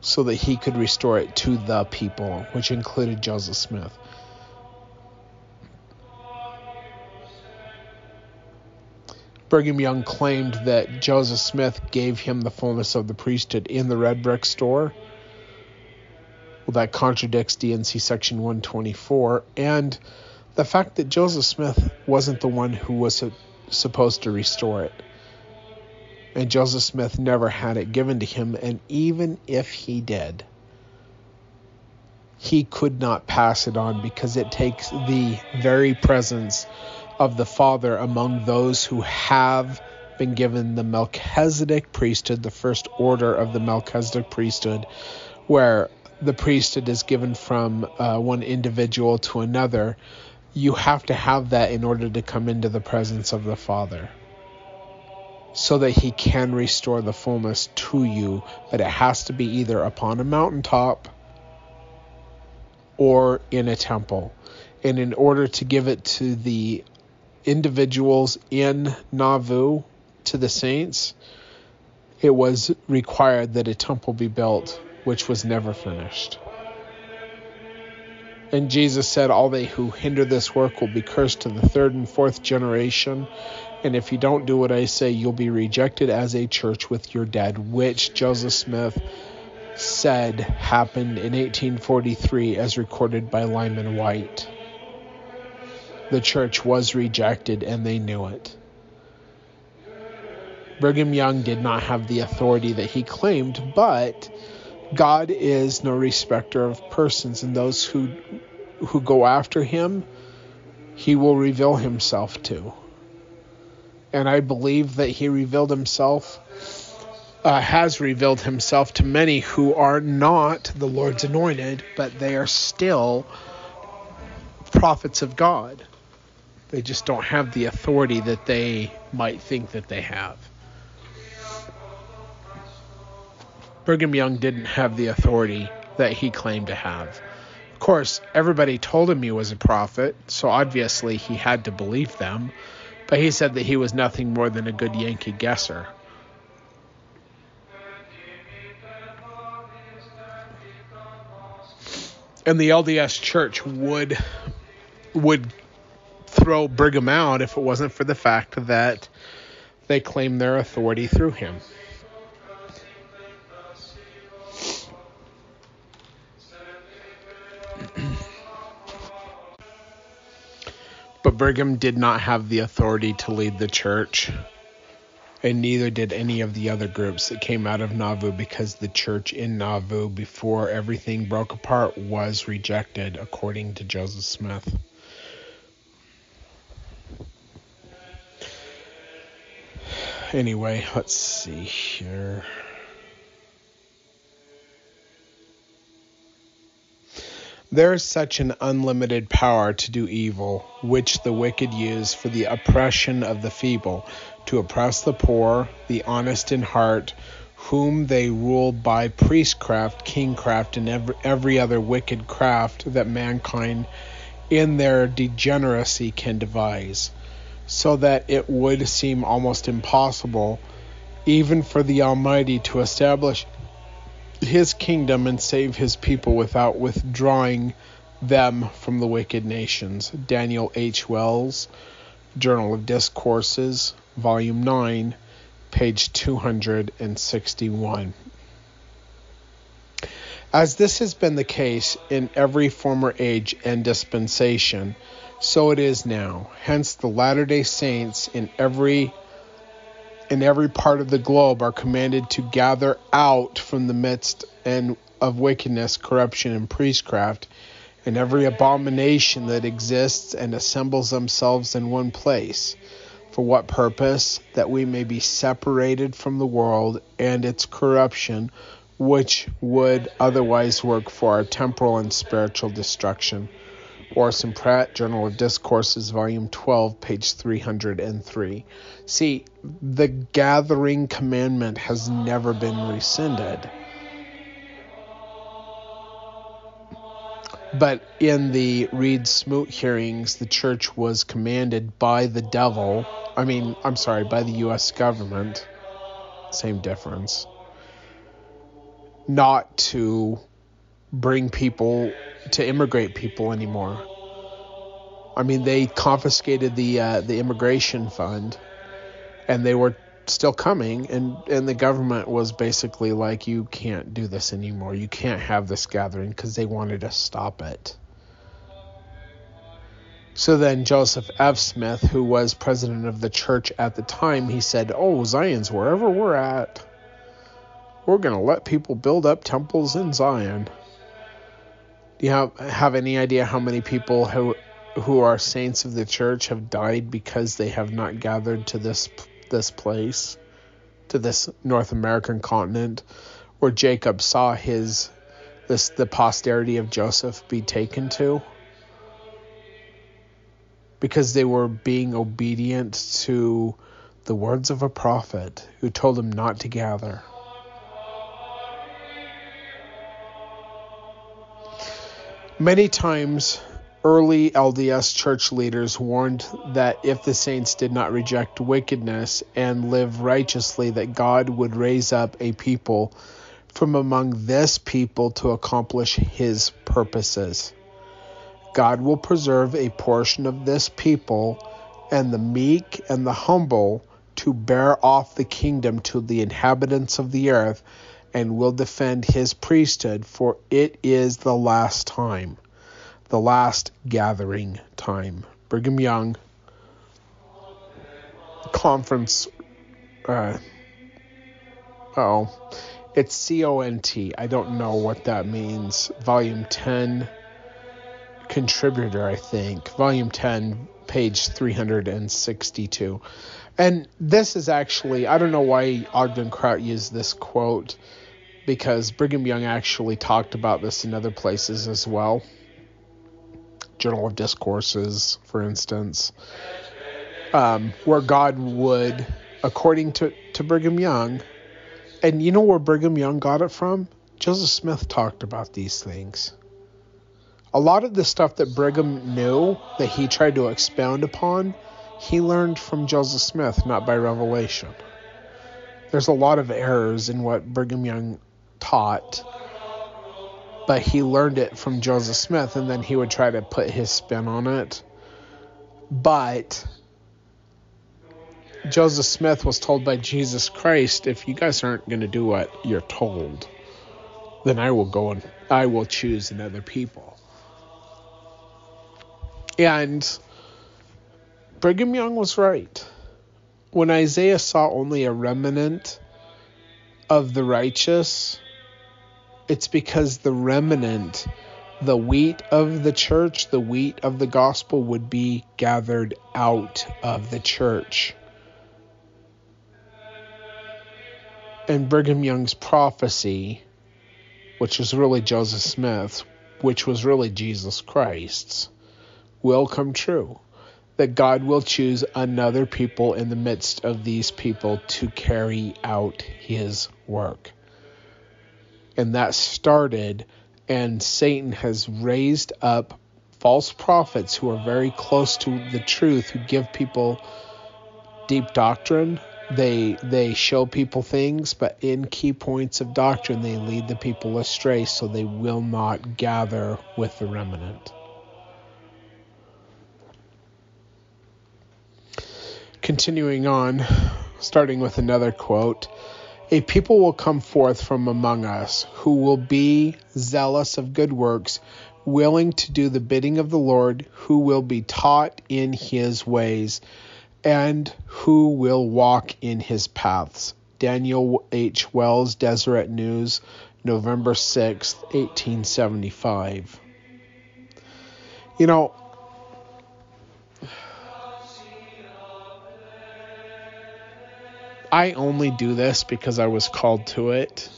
so that he could restore it to the people, which included Joseph Smith. Brigham Young claimed that Joseph Smith gave him the fullness of the priesthood in the red brick store. Well, that contradicts D&C section 124. And the fact that Joseph Smith wasn't the one who was supposed to restore it. And Joseph Smith never had it given to him. And even if he did, he could not pass it on because it takes the very presence of the Father among those who have been given the Melchizedek priesthood, the first order of the Melchizedek priesthood, where the priesthood is given from uh, one individual to another. You have to have that in order to come into the presence of the Father so that he can restore the fullness to you, but it has to be either upon a mountaintop or in a temple. And in order to give it to the individuals in Nauvoo, to the saints, it was required that a temple be built, which was never finished. And Jesus said, All they who hinder this work will be cursed to the third and fourth generation. And if you don't do what I say, you'll be rejected as a church with your dead, which Joseph Smith said happened in 1843 as recorded by Lyman Wight. The church was rejected and they knew it. Brigham Young did not have the authority that he claimed, but God is no respecter of persons, and those who who go after him, he will reveal himself to. And I believe that he revealed himself, uh, has revealed himself to many who are not the Lord's anointed, but they are still prophets of God. They just don't have the authority that they might think that they have. Brigham Young didn't have the authority that he claimed to have. Of course, everybody told him he was a prophet, so obviously he had to believe them, but he said that he was nothing more than a good Yankee guesser. And the LDS Church would would throw Brigham out if it wasn't for the fact that they claim their authority through him. [clears throat] But Brigham did not have the authority to lead the church, and neither did any of the other groups that came out of Nauvoo because the church in Nauvoo, before everything broke apart, was rejected, according to Joseph Smith. Anyway, let's see here. There is such an unlimited power to do evil, which the wicked use for the oppression of the feeble, to oppress the poor, the honest in heart, whom they rule by priestcraft, kingcraft, and every, every other wicked craft that mankind in their degeneracy can devise, so that it would seem almost impossible even for the Almighty to establish his kingdom and save his people without withdrawing them from the wicked nations. Daniel H. Wells, Journal of Discourses, Volume 9, page 261. As this has been the case in every former age and dispensation, so it is now. Hence, the Latter day Saints in every in every part of the globe are commanded to gather out from the midst and of wickedness, corruption, and priestcraft, and every abomination that exists and assembles themselves in one place. For what purpose? That we may be separated from the world and its corruption, which would otherwise work for our temporal and spiritual destruction. Orson Pratt, Journal of Discourses, Volume 12, page 303. See, the gathering commandment has never been rescinded. But in the Reed Smoot hearings, the church was commanded by the devil, I mean, I'm sorry, by the U.S. government, same difference, not to bring people to immigrate people anymore. I mean, they confiscated the uh, the immigration fund, and they were still coming, and and the government was basically like, you can't do this anymore. You can't have this gathering because they wanted to stop it. So then Joseph F. Smith, who was president of the church at the time, he said, "Oh, Zion's wherever we're at, we're going to let people build up temples in Zion." Do you have, have any idea how many people who who are saints of the church have died because they have not gathered to this this place, to this North American continent, where Jacob saw his this the posterity of Joseph be taken to? Because they were being obedient to the words of a prophet who told them not to Many times, early LDS church leaders warned that if the saints did not reject wickedness and live righteously, that God would raise up a people from among this people to accomplish his purposes. God will preserve a portion of this people and the meek and the humble to bear off the kingdom to the inhabitants of the earth and will defend his priesthood, for it is the last time, the last gathering time. Brigham Young Conference. Uh, oh, it's C O N T. I don't know what that means. Volume 10, contributor, I think. Volume 10, page 362. And this is actually, I don't know why Ogden Kraut used this quote because Brigham Young actually talked about this in other places as well. Journal of Discourses, for instance, um, where God would, according to, to Brigham Young, and you know where Brigham Young got it from? Joseph Smith talked about these things. A lot of the stuff that Brigham knew that he tried to expound upon, he learned from Joseph Smith, not by revelation. There's a lot of errors in what Brigham Young taught, but he learned it from Joseph Smith and then he would try to put his spin on it. But Joseph Smith was told by Jesus Christ, if you guys aren't going to do what you're told, then I will go and I will choose another people. And Brigham Young was right. When Isaiah saw only a remnant of the righteous, it's because the remnant, the wheat of the church, the wheat of the gospel would be gathered out of the church. And Brigham Young's prophecy, which was really Joseph Smith's, which was really Jesus Christ's, will come true. That God will choose another people in the midst of these people to carry out his work. And that started and Satan has raised up false prophets who are very close to the truth who give people deep doctrine. They they show people things but in key points of doctrine they lead the people astray so they will not gather with the remnant continuing on starting with another quote a people will come forth from among us who will be zealous of good works, willing to do the bidding of the Lord, who will be taught in his ways, and who will walk in his paths. Daniel H. Wells, Deseret News, November 6, 1875. You know, I only do this because I was called to it.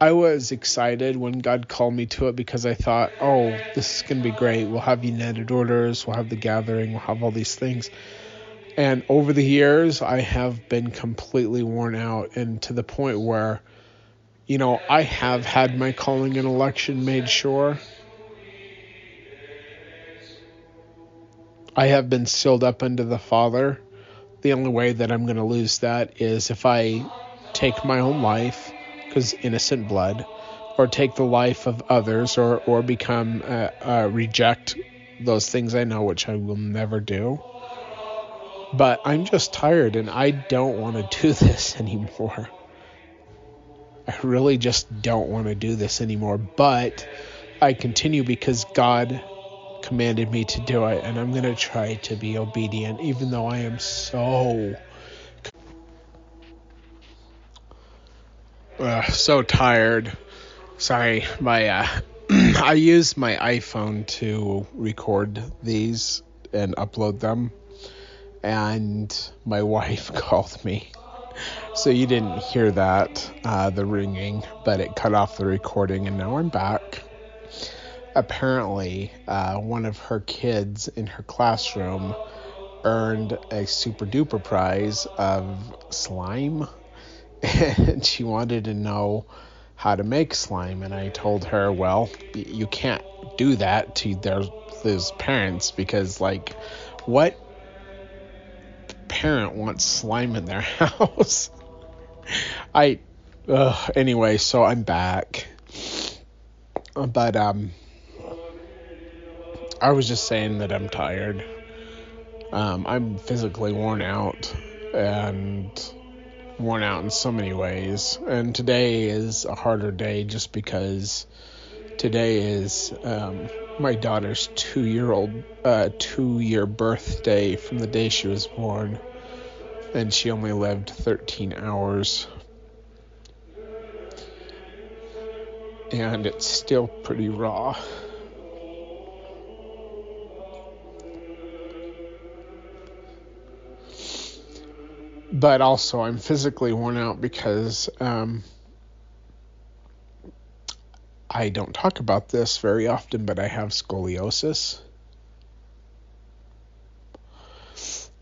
I was excited when God called me to it because I thought, oh, this is going to be great. We'll have United Orders, we'll have the gathering, we'll have all these things. And over the years, I have been completely worn out and to the point where, you know, I have had my calling and election made sure. I have been sealed up unto the Father the only way that I'm going to lose that is if I take my own life, because innocent blood, or take the life of others, or or become uh, uh, reject those things I know, which I will never do. But I'm just tired, and I don't want to do [laughs] this anymore. I really just don't want to do this anymore. But I continue because God commanded me to do it, and I'm going to try to be obedient, even though I am so. Uh, so tired. Sorry, my uh, [clears throat] I use my iPhone to record these and upload them, and my [laughs] wife called me. So you didn't hear that, uh, the ringing, but it cut off the recording, and now I'm back apparently uh, one of her kids in her classroom earned a super duper prize of slime [laughs] and she wanted to know how to make slime and i told her well you can't do that to their those parents because like what parent wants slime in their [laughs] house? I anyway, so I'm back. But um I was just saying that I'm tired. Um, I'm physically worn out and worn out in so many ways. And today is a harder day just because today is um, my daughter's two year old, uh, two year birthday from the day she was born. And she only lived 13 hours. And it's still pretty raw. But also I'm physically worn out because um, I don't talk about this very often, but I have scoliosis.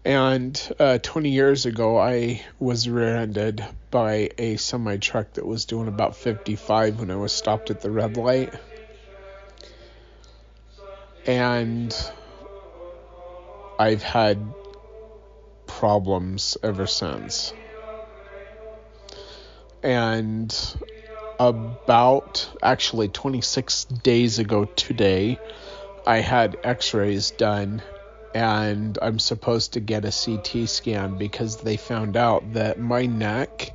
And uh, 20 years ago, I was rear-ended by a semi truck that was doing about 55 when I was stopped at the red light. And I've had problems ever since. And about actually 26 days ago today, I had x rays done and I'm supposed to get a CT scan because they found out that my neck,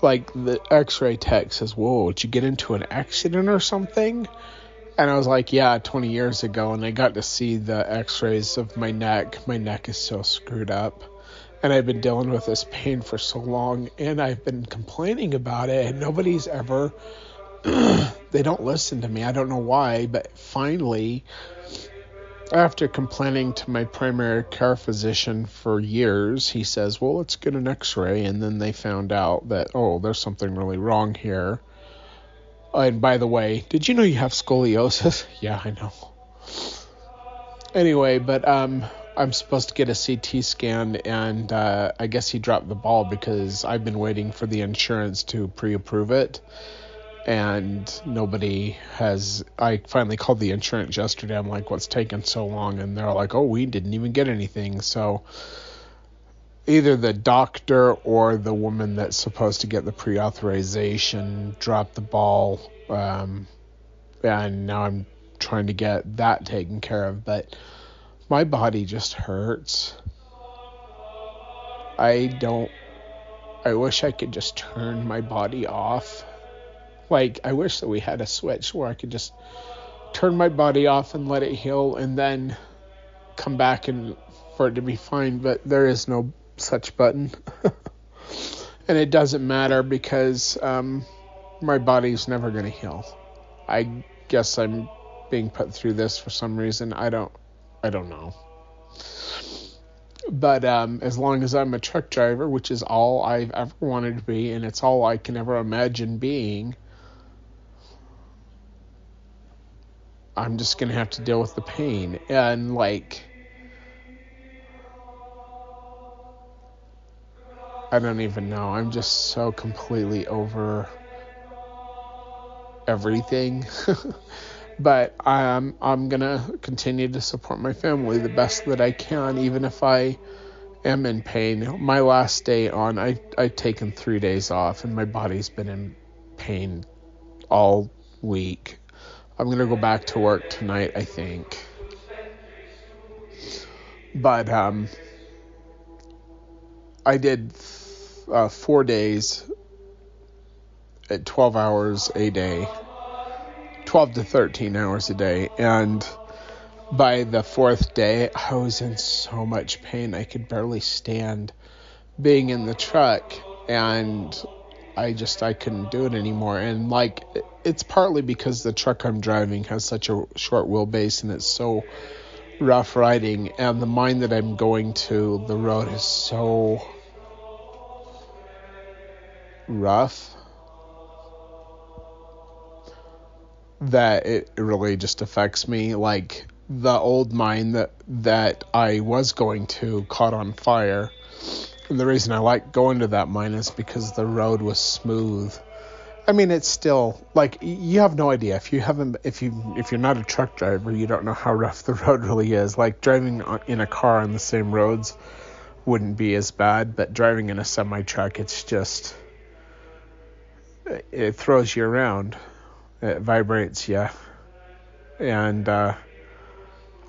like the x ray tech says, Whoa, did you get into an accident or something? And I was like, yeah, 20 years ago, and I got to see the x rays of my neck. My neck is so screwed up. And I've been dealing with this pain for so long, and I've been complaining about it, and nobody's ever, [clears throat] they don't listen to me. I don't know why, but finally, after complaining to my primary care physician for years, he says, well, let's get an x ray. And then they found out that, oh, there's something really wrong here Oh, and by the way, did you know you have scoliosis? [laughs] yeah, I know. Anyway, but um, I'm supposed to get a CT scan, and uh, I guess he dropped the ball because I've been waiting for the insurance to pre-approve it, and nobody has. I finally called the insurance yesterday. I'm like, "What's taking so long?" And they're like, "Oh, we didn't even get anything." So either the doctor or the woman that's supposed to get the pre-authorization dropped the ball um, and now i'm trying to get that taken care of but my body just hurts. I don't i wish i could just turn my body off. Like i wish that we had a switch where i could just turn my body off and let it heal and then come back and for it to be fine but there is no such button. [laughs] and it doesn't matter because um, my body's never going to heal. I guess I'm being put through this for some reason. I don't I don't know. But um, as long as I'm a truck driver, which is all I've ever wanted to be, and it's all I can ever imagine being, I'm just gonna have to deal with the pain. And like I don't even know. I'm just so completely over everything. [laughs] but I'm I'm gonna continue to support my family the best that I can, even if I am in pain. My last day on, I I've taken three days off, and my body's been in pain all week. I'm gonna go back to work tonight, I think. But um, I did uh, four days at 12 hours a day, 12 to 13 hours a day. And by the fourth day, I was in so much pain. I could barely stand being in the truck. And I just, I couldn't do it anymore. And like, it's partly because the truck I'm driving has such a short wheelbase and it's so rough riding. And the mine that I'm going to, the road is so rough that it really just affects me. Like the old mine that that I was going to caught on fire. And the reason I like going to that mine is because the road was smooth. I mean, it's still like you have no idea. If you haven't if you if you're not a truck driver, you don't know how rough [laughs] the road really is. Like driving in a car on the same roads wouldn't be as bad, but driving in a semi truck, it's just it throws you around, it vibrates you, and uh,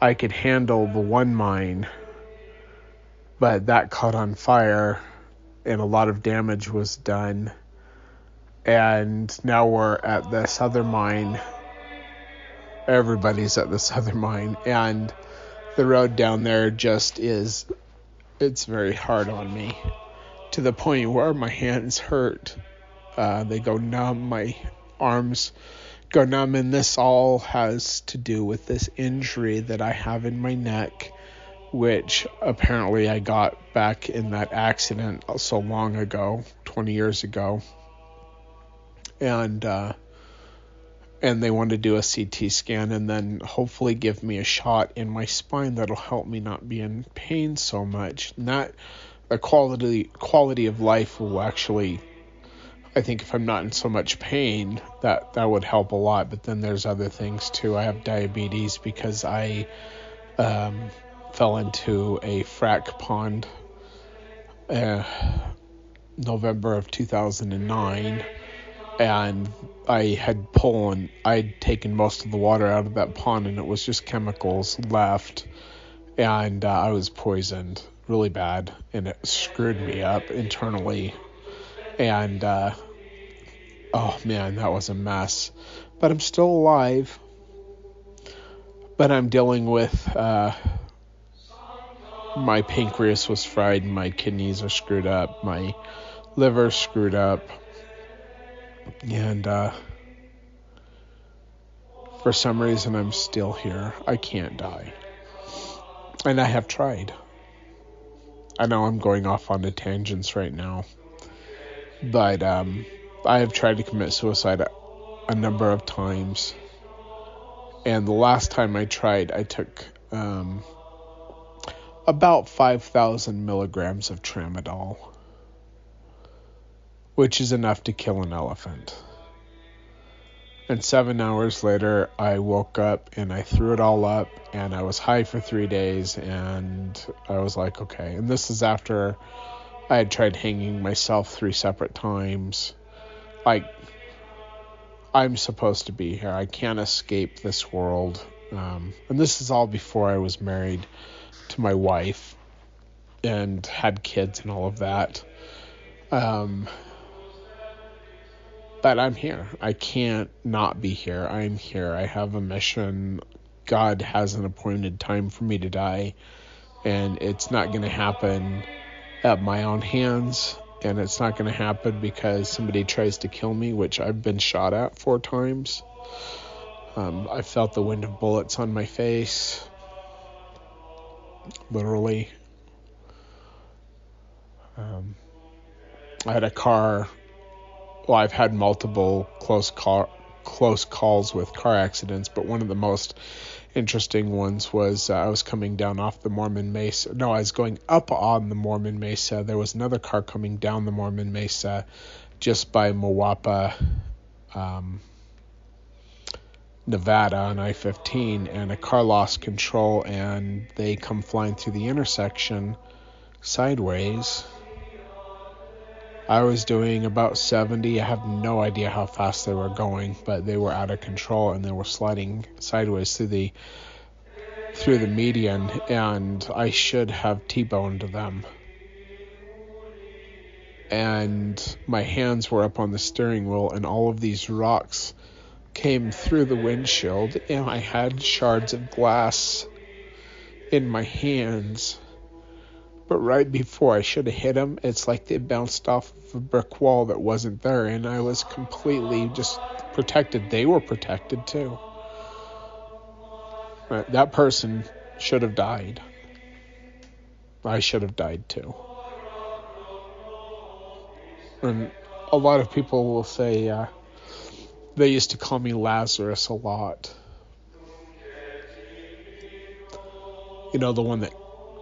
I could handle the one mine, but that caught on fire, and a lot of damage was done and now we're at this other mine. Everybody's at this other mine, and the road down there just is. It's very hard on me, to the point where my hands hurt. Uh, they go numb. My arms go numb, and this all has to do with this injury that I have in my neck, which apparently I got back in that accident so long ago, 20 years ago and uh, and they want to do a CT scan and then hopefully give me a shot in my spine that'll help me not be in pain so much. And that the quality quality of life will actually I think if I'm not in so much pain that that would help a lot. But then there's other things too. I have diabetes because I um, fell into a frack pond uh, November of 2009 and I had pulled, I'd taken most of the water out of that pond, and it was just chemicals left, and uh, I was poisoned really bad, and it screwed me up internally, and uh, oh man, that was a mess. But I'm still alive. But I'm dealing with uh, my pancreas was fried, my kidneys are screwed up, my liver screwed up and uh, for some reason, I'm still here. I can't die. And I have tried. I know I'm going off on the tangents right now. But um, I have tried to commit suicide a, a, number of times. And the last time I tried, I took um, about 5,000 milligrams of tramadol which is enough to kill an elephant. And seven hours later, I woke up and I threw it all up, and I was high for three days, and I was like, okay. And this is after I had tried hanging myself three separate times. Like, I'm supposed to be here. I can't escape this world. Um, and this is all before I was married to my wife and had kids and all of that. Um, but I'm here. I can't not be here. I'm here. I have a mission. God has an appointed time for me to die, and it's not going to happen at my own hands, and it's not going to happen because somebody tries to kill me, which I've been shot at four times. Um, I felt the wind of bullets on my face, literally. Um, I had a car well, I've had multiple close car close calls with car accidents, but one of the most interesting ones was uh, I was coming down off the Mormon Mesa. No, I was going up on the Mormon Mesa. There was another car coming down the Mormon Mesa just by Moapa, um, Nevada on I 15, and a car lost control and they come flying through the intersection sideways I was doing about 70. I have no idea how fast they were going, but they were out of control and they were sliding sideways through the through the median and I should have T-boned them. And my hands were up on the steering wheel and all of these rocks came through the windshield and I had shards of glass in my hands but right before I should have hit him, it's like they bounced off of a brick wall that wasn't there, and I was completely just protected. They were protected too. But that person should have died. I should have died too. And a lot of people will say uh, they used to call me Lazarus a lot. You know, the one that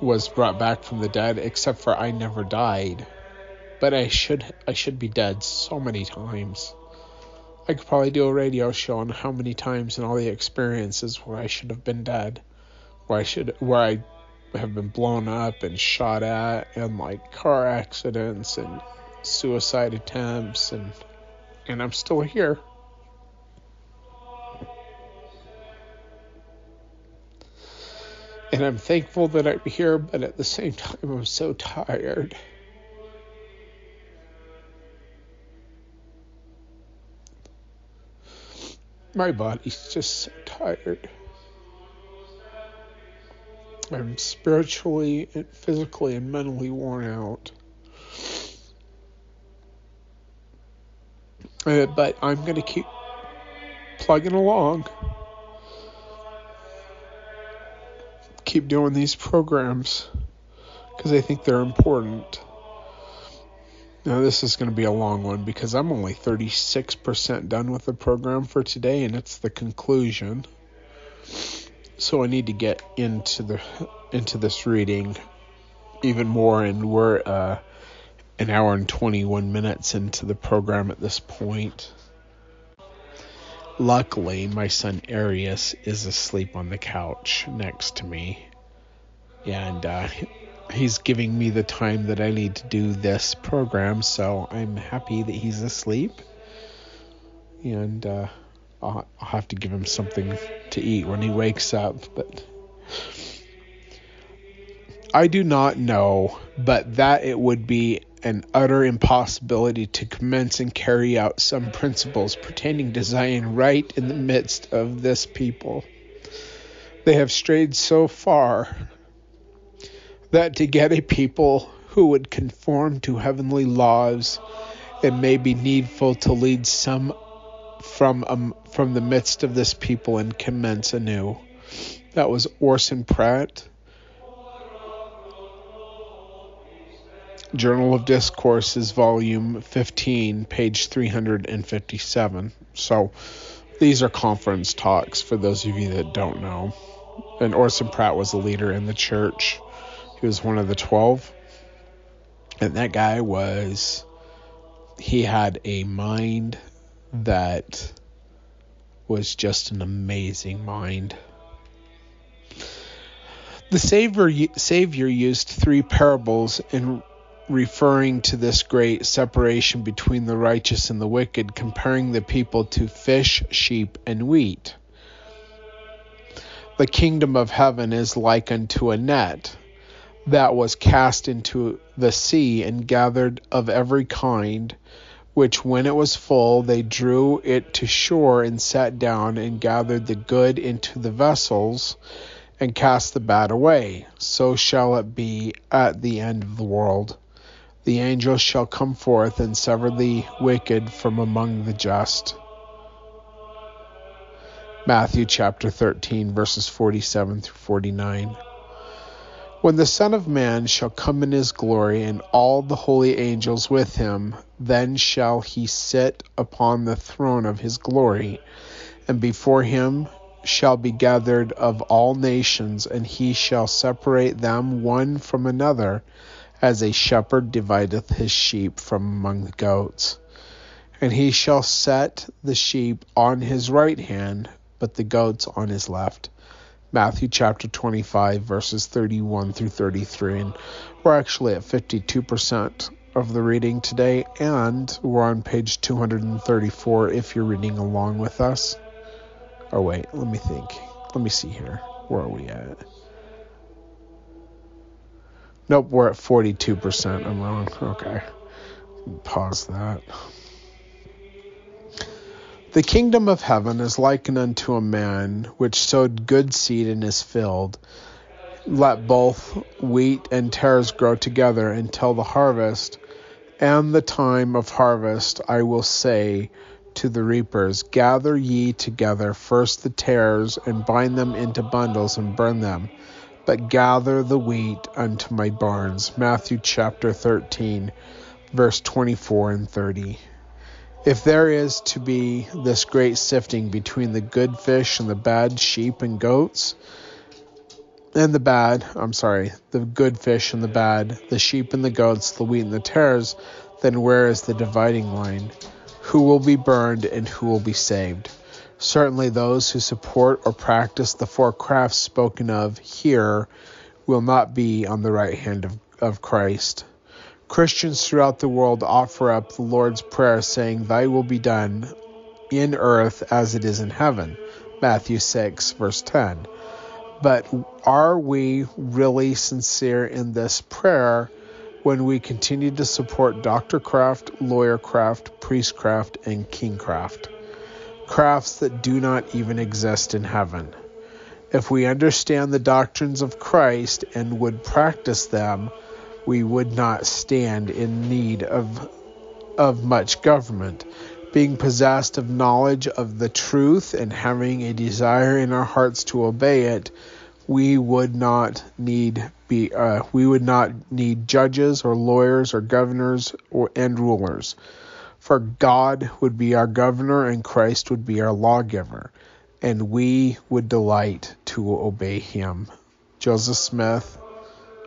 was brought back from the dead, except for I never died. But I should I should be dead so many times. I could probably do a radio show on how many times and all the experiences where I should have been dead, where I should, where I have been blown up and shot at, and like car accidents and suicide attempts, and and I'm still here. And I'm thankful that I'm here, but at the same time, I'm so tired. My body's just so tired. I'm spiritually, and physically, and mentally worn out. Uh, but I'm going to keep plugging along. Keep doing these programs because I think they're important. Now, this is going to be a long one because I'm only 36% done with the program for today, and it's the conclusion. So I need to get into the into this reading even more, and we're uh, an hour and 21 minutes into the program at this point. Luckily, my son Arius is asleep on the couch next to me, and uh, he's giving me the time that I need to do this program, so I'm happy that he's asleep. And uh, I'll, I'll have to give him something to eat when he wakes up. But I do not know, but that it would be an utter impossibility to commence and carry out some principles pertaining to Zion right in the midst of this people. They have strayed so far that to get a people who would conform to heavenly laws, it may be needful to lead some from um, from the midst of this people and commence anew. That was Orson Pratt. Journal of Discourses, volume 15, page 357. So these are conference talks for those of you that don't know. And Orson Pratt was a leader in the church. He was one of the 12. And that guy was, he had a mind that was just an amazing mind. The Savior, Savior used three parables in referring to this great separation between the righteous and the wicked, comparing the people to fish, sheep, and wheat. The kingdom of heaven is like unto a net that was cast into the sea and gathered of every kind, which when it was full, they drew it to shore and sat down and gathered the good into the vessels and cast the bad away. So shall it be at the end of the world. The angels shall come forth and sever the wicked from among the just. Matthew chapter 13, verses 47 through 49. When the Son of Man shall come in his glory, and all the holy angels with him, then shall he sit upon the throne of his glory, and before him shall be gathered of all nations, and he shall separate them one from another, as a shepherd divideth his sheep from among the goats. And he shall set the sheep on his right hand, but the goats on his left. Matthew chapter 25, verses 31 through 33. And we're actually at 52% of the reading today, and we're on page 234 if you're reading along with us. Oh, wait, let me think. Let me see here. Where are we at? Nope, we're at 42%. I'm wrong. Okay. Pause that. The kingdom of heaven is likened unto a man which sowed good seed in his field. Let both wheat and tares grow together until the harvest. And the time of harvest, I will say to the reapers, Gather ye together first the tares, and bind them into bundles, and burn them. But gather the wheat unto my barns. Matthew chapter 13, verse 24 and 30. If there is to be this great sifting between the good fish and the bad sheep and goats, and the bad, I'm sorry, the good fish and the bad, the sheep and the goats, the wheat and the tares, then where is the dividing line? who will be burned and who will be saved. Certainly, those who support or practice the four crafts spoken of here will not be on the right hand of, of Christ. Christians throughout the world offer up the Lord's Prayer, saying, Thy will be done in earth as it is in heaven. Matthew 6, verse 10. But are we really sincere in this prayer when we continue to support Doctor Craft, Lawyer Craft, Priestcraft, and Kingcraft? Crafts that do not even exist in heaven. If we understand the doctrines of Christ and would practice them, we would not stand in need of, of much government being possessed of knowledge of the truth and having a desire in our hearts to obey it, we would not need be uh, we would not need judges or lawyers or governors or and rulers. For God would be our governor and Christ would be our lawgiver, and we would delight to obey him. Joseph Smith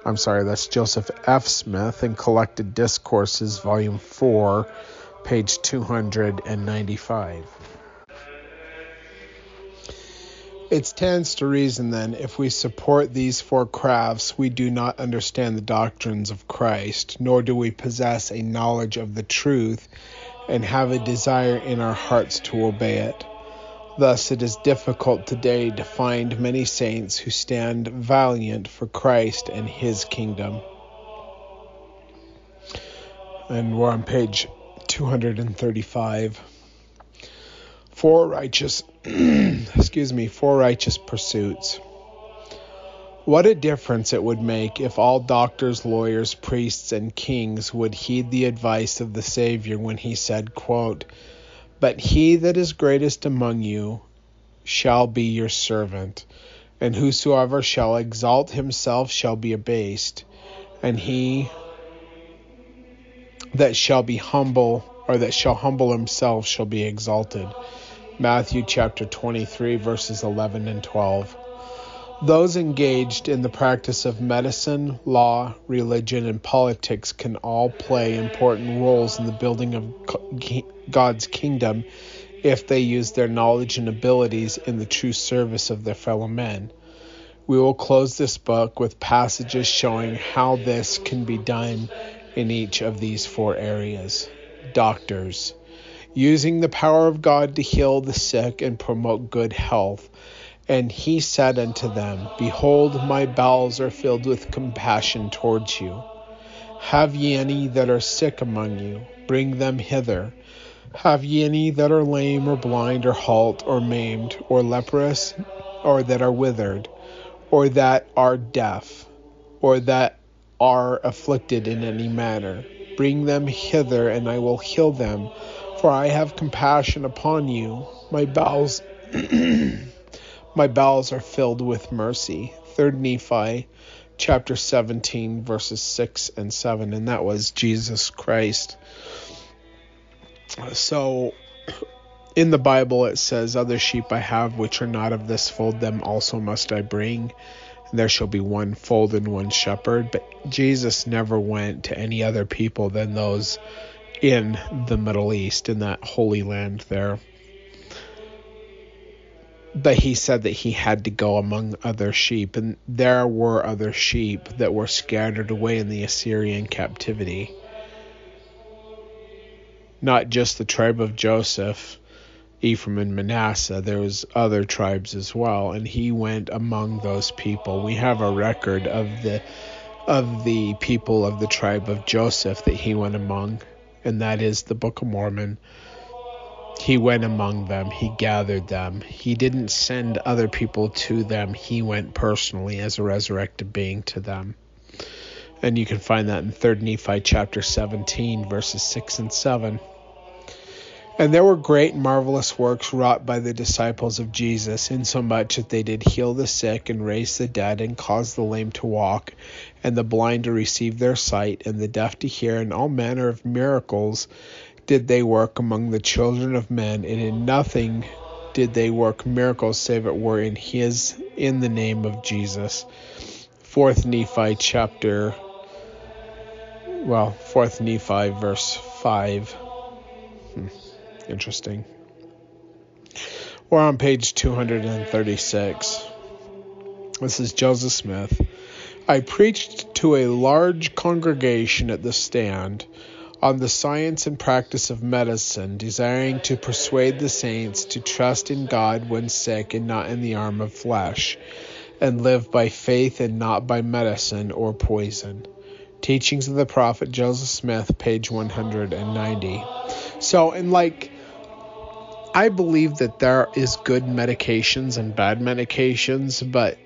I'm sorry, that's Joseph F. Smith in Collected Discourses, Volume 4, page 295. It stands to reason then, if we support these four crafts, we do not understand the doctrines of Christ, nor do we possess a knowledge of the truth and have a desire in our hearts to obey it. Thus, it is difficult today to find many saints who stand valiant for Christ and his kingdom. And we're on page 235 four righteous [clears throat] excuse me four righteous pursuits what a difference it would make if all doctors lawyers priests and kings would heed the advice of the savior when he said quote but he that is greatest among you shall be your servant and whosoever shall exalt himself shall be abased and he that shall be humble or that shall humble himself shall be exalted. Matthew chapter 23 verses 11 and 12. Those engaged in the practice of medicine, law, religion, and politics can all play important roles in the building of God's kingdom if they use their knowledge and abilities in the true service of their fellow men. We will close this book with passages showing how this can be done in each of these four areas. Doctors, using the power of God to heal the sick and promote good health. And he said unto them, Behold, my bowels are filled with compassion towards you. Have ye any that are sick among you? Bring them hither. Have ye any that are lame or blind or halt or maimed or leprous or that are withered or that are deaf or that are afflicted in any manner. Bring them hither, and I will heal them, for I have compassion upon you. My bowels, [clears throat] my bowels are filled with mercy. Third Nephi, chapter 17, verses 6 and 7, and that was Jesus Christ. So, [clears throat] in the Bible, it says, Other sheep I have which are not of this fold, them also must I bring And there shall be one fold and one shepherd. But Jesus never went to any other people than those in the Middle East, in that holy land there. But he said that he had to go among other sheep, and there were other sheep that were scattered away in the Assyrian captivity. Not just the tribe of Joseph, Ephraim and Manasseh, there was other tribes as well, and he went among those people. We have a record of the of the people of the tribe of Joseph that he went among, and that is the Book of Mormon. He went among them, he gathered them. He didn't send other people to them, he went personally as a resurrected being to them. And you can find that in 3rd Nephi chapter 17 verses 6 and 7. And there were great and marvelous works wrought by the disciples of Jesus, insomuch that they did heal the sick, and raise the dead, and cause the lame to walk, and the blind to receive their sight, and the deaf to hear, and all manner of miracles did they work among the children of men, and in nothing did they work miracles save it were in his in the name of Jesus. Fourth Nephi chapter well, fourth Nephi verse five. Hmm. Interesting. We're on page 236. This is Joseph Smith. I preached to a large congregation at the stand on the science and practice of medicine, desiring to persuade the saints to trust in God when sick and not in the arm of flesh, and live by faith and not by medicine or poison. Teachings of the Prophet Joseph Smith, page 190. So, and like, I believe that there is good medications and bad medications, but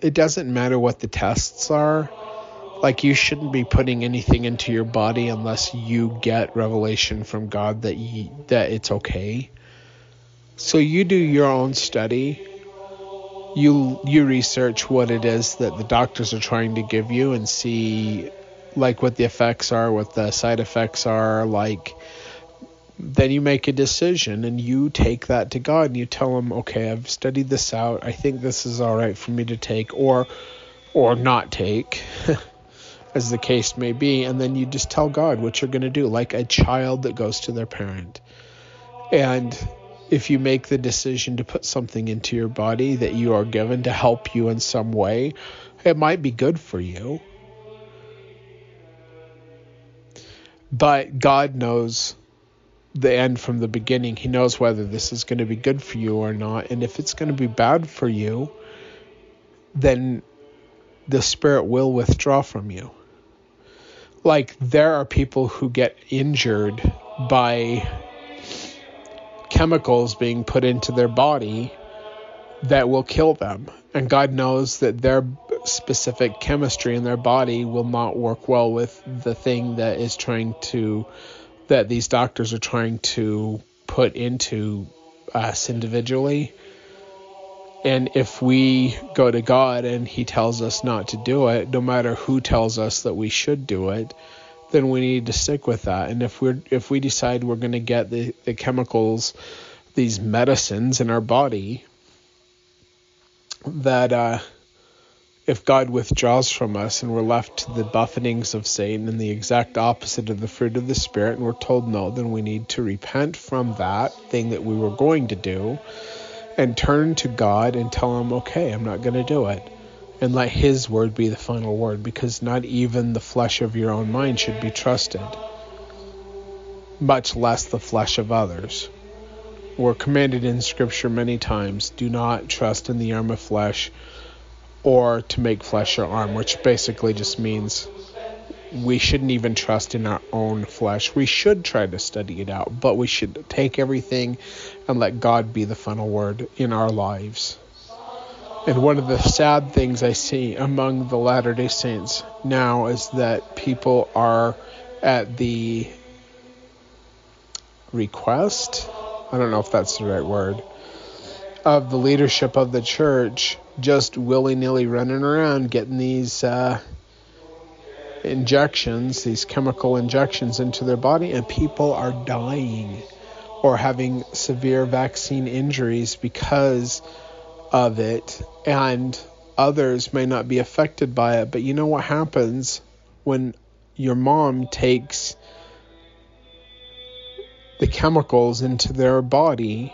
it doesn't matter what the tests are. Like you shouldn't be putting anything into your body unless you get revelation from God that you, that it's okay. So you do your own study. You you research what it is that the doctors are trying to give you and see like what the effects are, what the side effects are, like then you make a decision and you take that to God and you tell him, okay, I've studied this out. I think this is all right for me to take or or not take, [laughs] as the case may be. And then you just tell God what you're going to do, like a child that goes to their parent. And if you make the decision to put something into your body that you are given to help you in some way, it might be good for you. But God knows the end from the beginning. He knows whether this is going to be good for you or not. And if it's going to be bad for you, then the Spirit will withdraw from you. Like, there are people who get injured by chemicals being put into their body that will kill them. And God knows that their specific chemistry in their body will not work well with the thing that is trying to that these doctors are trying to put into us individually. And if we go to God and He tells us not to do it, no matter who tells us that we should do it, then we need to stick with that. And if we're if we decide we're going to get the, the chemicals, these medicines in our body, that uh, if God withdraws from us and we're left to the buffetings of Satan and the exact opposite of the fruit of the Spirit, and we're told no, then we need to repent from that thing that we were going to do and turn to God and tell Him, okay, I'm not going to do it. And let His word be the final word because not even the flesh of your own mind should be trusted, much less the flesh of others. We're commanded in Scripture many times do not trust in the arm of flesh or to make flesh your arm, which basically just means we shouldn't even trust in our own flesh. We should try to study it out, but we should take everything and let God be the final word in our lives. And one of the sad things I see among the Latter day Saints now is that people are at the request, I don't know if that's the right word, of the leadership of the church just willy nilly running around getting these uh, injections, these chemical injections into their body, and people are dying or having severe vaccine injuries because of it, and others may not be affected by it. But you know what happens when your mom takes the chemicals into their body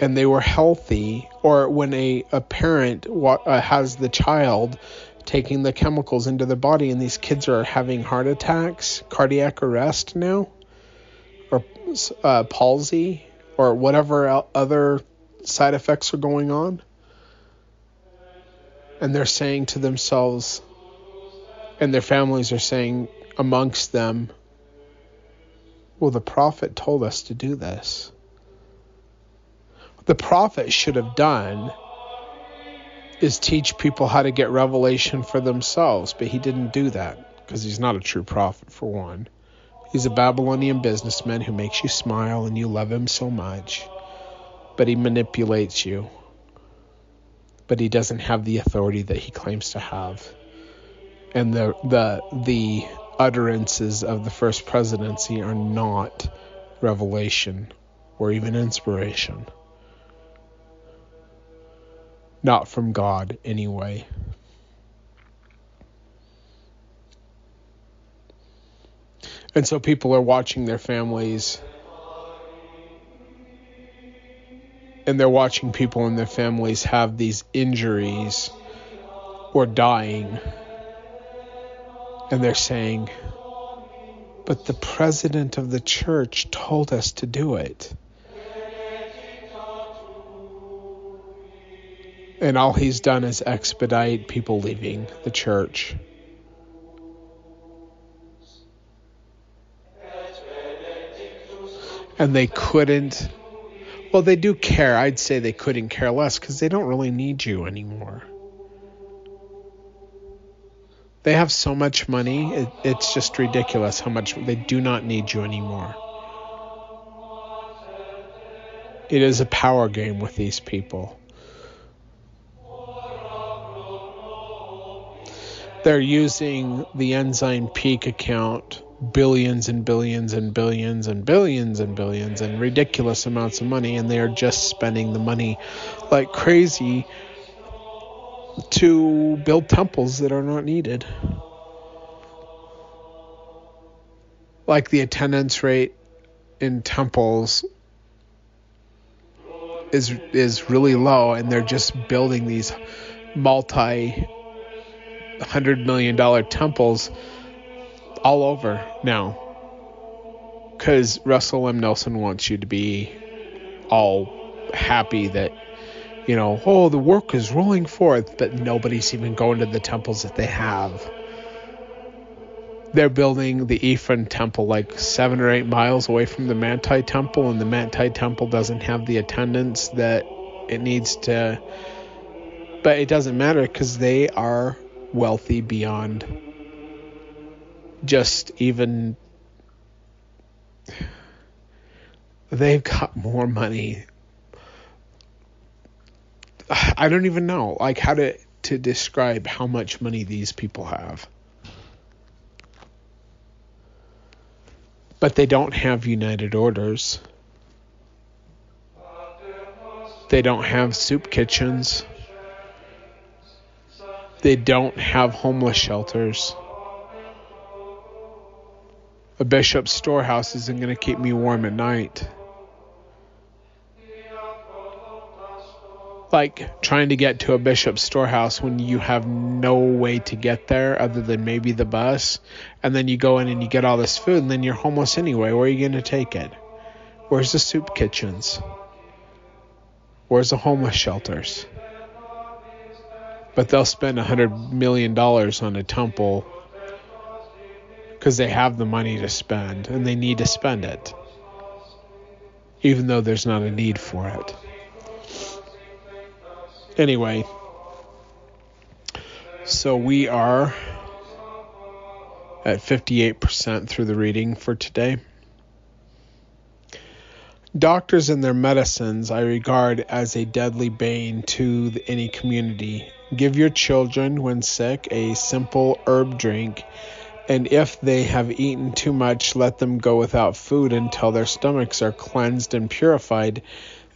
and they were healthy, or when a, a parent uh, has the child taking the chemicals into the body and these kids are having heart attacks, cardiac arrest now, or uh, palsy, or whatever other side effects are going on. And they're saying to themselves, and their families are saying amongst them, well, the prophet told us to do this the prophet should have done is teach people how to get revelation for themselves, but he didn't do that because he's not a true prophet, for one. He's a Babylonian businessman who makes you smile and you love him so much, but he manipulates you. But he doesn't have the authority that he claims to have. And the the the utterances of the first presidency are not revelation or even inspiration. Not from God, anyway. And so people are watching their families and they're watching people in their families have these injuries or dying. And they're saying, but the president of the church told us to do it. And all he's done is expedite people leaving the church. And they couldn't, well, they do care. I'd say they couldn't care less because they don't really need you anymore. They have so much money, it, it's just ridiculous how much they do not need you anymore. It is a power game with these people. They're using the Ensign Peak account billions and billions and billions and billions and billions and ridiculous amounts of money, and they are just spending the money like crazy to build temples that are not needed. Like the attendance rate in temples is is really low and they're just building these multi hundred million dollar temples all over now because Russell M. Nelson wants you to be all happy that you know, oh, the work is rolling forth, but nobody's even going to the temples that they have. They're building the Ephraim temple like seven or eight miles away from the Manti temple, and the Manti temple doesn't have the attendance that it needs to. But it doesn't matter because they are wealthy beyond just even. They've got more money I don't even know like how to to describe how much money these people have. But they don't have united orders. They don't have soup kitchens. They don't have homeless shelters. A bishop's storehouse isn't going to keep me warm at night. like trying to get to a bishop's storehouse when you have no way to get there other than maybe the bus and then you go in and you get all this food and then you're homeless anyway where are you going to take it where's the soup kitchens where's the homeless shelters but they'll spend a hundred million dollars on a temple because they have the money to spend and they need to spend it even though there's not a need for it Anyway, so we are at 58% through the reading for today. Doctors and their medicines I regard as a deadly bane to any community. Give your children, when sick, a simple herb drink, and if they have eaten too much, let them go without food until their stomachs are cleansed and purified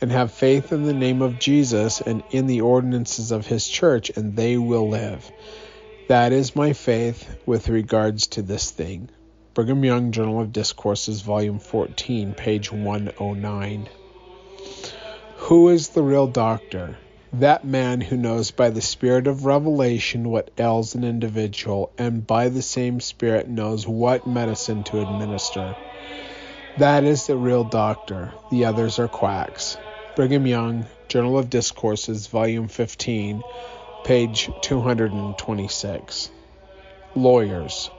and have faith in the name of Jesus and in the ordinances of his church, and they will live. That is my faith with regards to this thing. Brigham Young Journal of Discourses, Volume 14, page 109. Who is the real doctor? That man who knows by the Spirit of revelation what ails an individual, and by the same Spirit knows what medicine to administer. That is the real doctor. The others are quacks. Brigham Young, Journal of Discourses, Volume 15, page 226. Lawyers.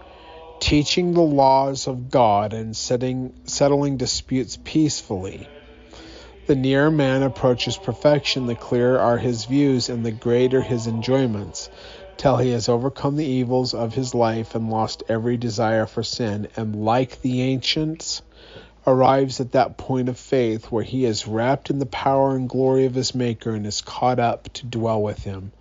Teaching the laws of God and setting, settling disputes peacefully. The nearer man approaches perfection, the clearer are his views and the greater his enjoyments, till he has overcome the evils of his life and lost every desire for sin, and like the ancients, arrives at that point of faith where he is wrapped in the power and glory of his Maker and is caught up to dwell with him.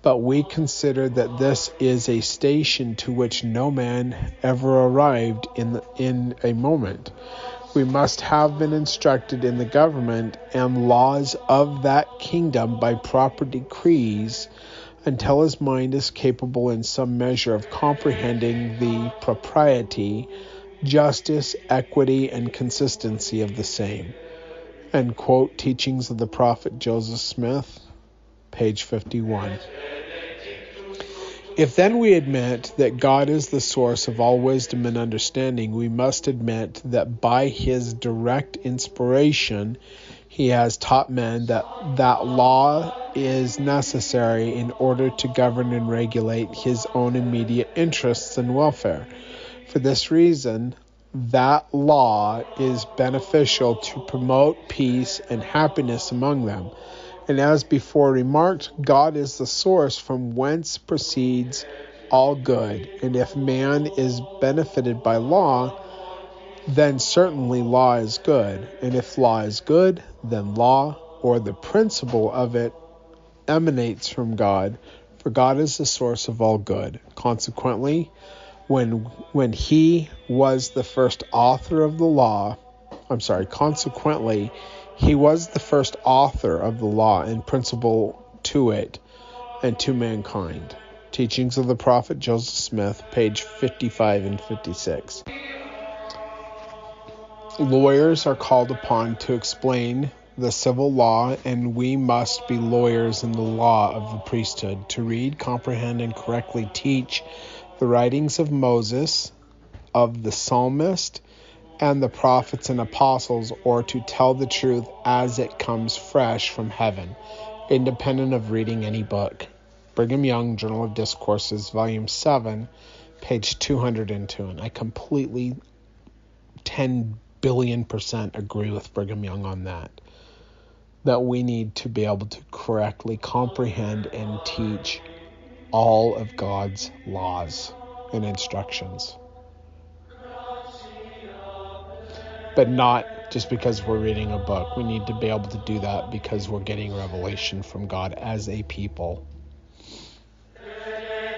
But we consider that this is a station to which no man ever arrived in, the, in a moment. We must have been instructed in the government and laws of that kingdom by proper decrees until his mind is capable in some measure of comprehending the propriety justice, equity, and consistency of the same. End quote. Teachings of the Prophet Joseph Smith, page 51. If then we admit that God is the source of all wisdom and understanding, we must admit that by his direct inspiration, he has taught men that that law is necessary in order to govern and regulate his own immediate interests and welfare. For this reason, that law is beneficial to promote peace and happiness among them. And as before remarked, God is the source from whence proceeds all good. And if man is benefited by law, then certainly law is good. And if law is good, then law, or the principle of it, emanates from God, for God is the source of all good. Consequently, when when he was the first author of the law, I'm sorry, consequently, he was the first author of the law and principle to it and to mankind. Teachings of the Prophet Joseph Smith, page 55 and 56. Lawyers are called upon to explain the civil law, and we must be lawyers in the law of the priesthood to read, comprehend, and correctly teach the writings of Moses, of the psalmist, and the prophets and apostles, or to tell the truth as it comes fresh from heaven, independent of reading any book. Brigham Young, Journal of Discourses, Volume 7, page 202. And I completely 10 billion percent agree with Brigham Young on that. That we need to be able to correctly comprehend and teach all of God's laws and instructions. But not just because we're reading a book. We need to be able to do that because we're getting revelation from God as a people.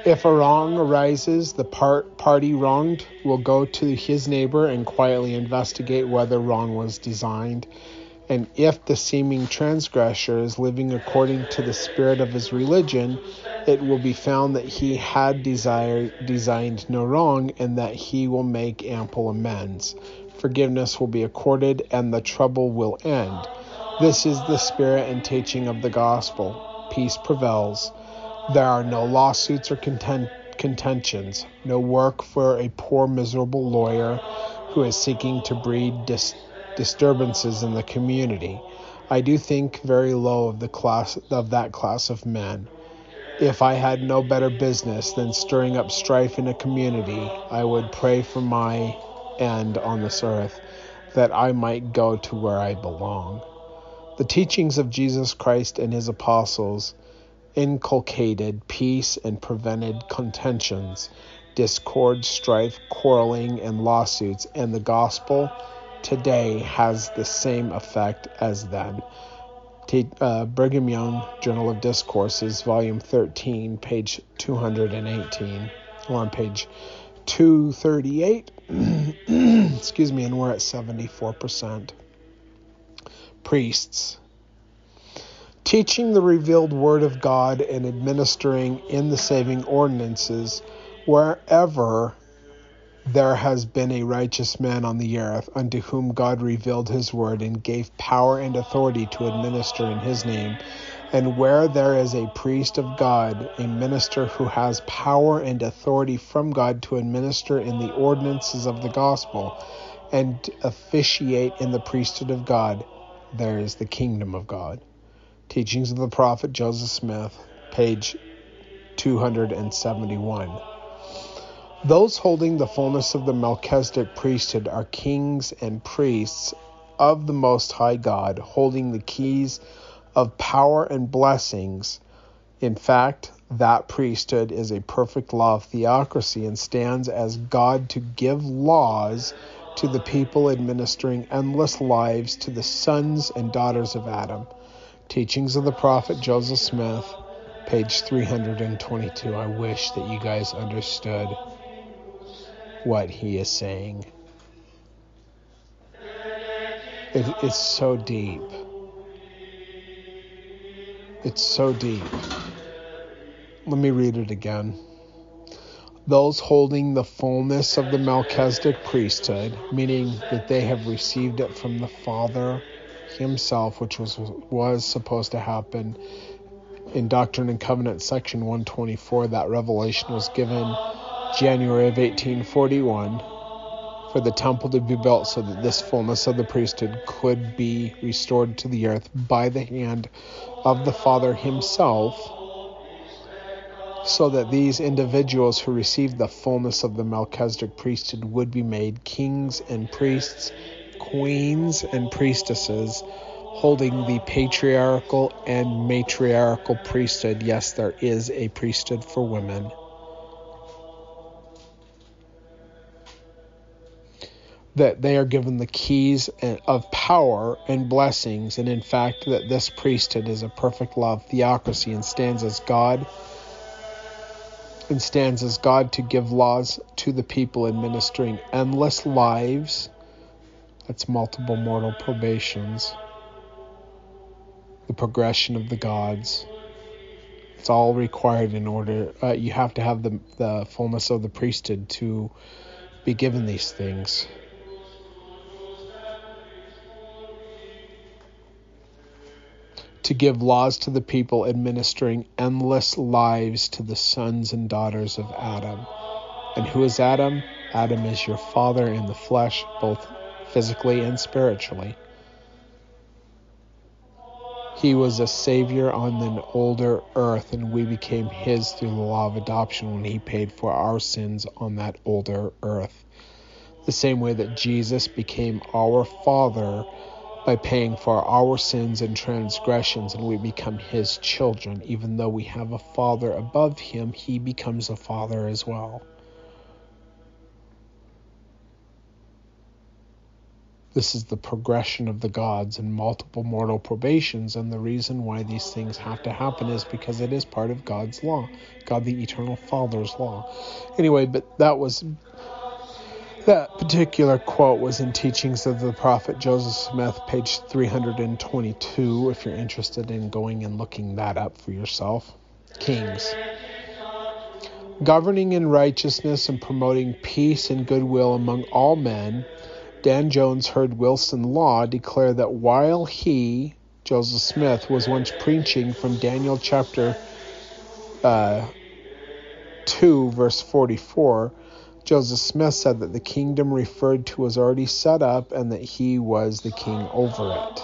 If a wrong arises, the part, party wronged will go to his neighbor and quietly investigate whether wrong was designed. And if the seeming transgressor is living according to the spirit of his religion, it will be found that he had desired, designed no wrong and that he will make ample amends. Forgiveness will be accorded and the trouble will end. This is the spirit and teaching of the gospel. Peace prevails. There are no lawsuits or content- contentions, no work for a poor, miserable lawyer who is seeking to breed dis- disturbances in the community. I do think very low of the class of that class of men. If I had no better business than stirring up strife in a community, I would pray for my end on this earth, that I might go to where I belong. The teachings of Jesus Christ and his apostles inculcated peace and prevented contentions, discord, strife, quarreling, and lawsuits, and the gospel today has the same effect as then. T- uh, Brigham Young, Journal of Discourses, Volume 13, page 218, or on page 238. [clears throat] Excuse me, and we're at 74%. Priests teaching the revealed Word of God and administering in the saving ordinances wherever there has been a righteous man on the earth unto whom God revealed his word and gave power and authority to administer in his name. And where there is a priest of God, a minister who has power and authority from God to administer in the ordinances of the gospel and officiate in the priesthood of God, there is the kingdom of God. Teachings of the Prophet Joseph Smith, page 271. Those holding the fullness of the Melchizedek priesthood are kings and priests of the Most High God, holding the keys of power and blessings. In fact, that priesthood is a perfect law of theocracy and stands as God to give laws to the people, administering endless lives to the sons and daughters of Adam. Teachings of the Prophet Joseph Smith, page 322. I wish that you guys understood what he is saying. It, it's so deep. It's so deep. Let me read it again. those holding the fullness of the Melchizedek priesthood, meaning that they have received it from the Father himself, which was was supposed to happen in Doctrine and Covenants section 124. That revelation was given January of 1841 for the temple to be built so that this fullness of the priesthood could be restored to the earth by the hand of the Father himself so that these individuals who received the fullness of the Melchizedek priesthood would be made kings and priests, queens and priestesses, holding the patriarchal and matriarchal priesthood. Yes, there is a priesthood for women. That they are given the keys of power and blessings, and in fact, that this priesthood is a perfect of theocracy and stands as God and stands as God to give laws to the people, administering endless lives. That's multiple mortal probations. The progression of the gods. It's all required in order. Uh, you have to have the the fullness of the priesthood to be given these things. To give laws to the people, administering endless lives to the sons and daughters of Adam. And who is Adam? Adam is your father in the flesh, both physically and spiritually. He was a savior on an older earth, and we became his through the law of adoption when he paid for our sins on that older earth. The same way that Jesus became our father by paying for our sins and transgressions, and we become his children. Even though we have a father above him, he becomes a father as well. This is the progression of the gods and multiple mortal probations, and the reason why these things have to happen is because it is part of God's law, God the Eternal Father's law. Anyway, but that was that particular quote was in Teachings of the Prophet Joseph Smith, page 322, if you're interested in going and looking that up for yourself. Kings. Governing in righteousness and promoting peace and goodwill among all men, Dan Jones heard Wilson Law declare that while he, Joseph Smith, was once preaching from Daniel chapter uh, 2, verse 44, Joseph Smith said that the kingdom referred to was already set up and that he was the king over it.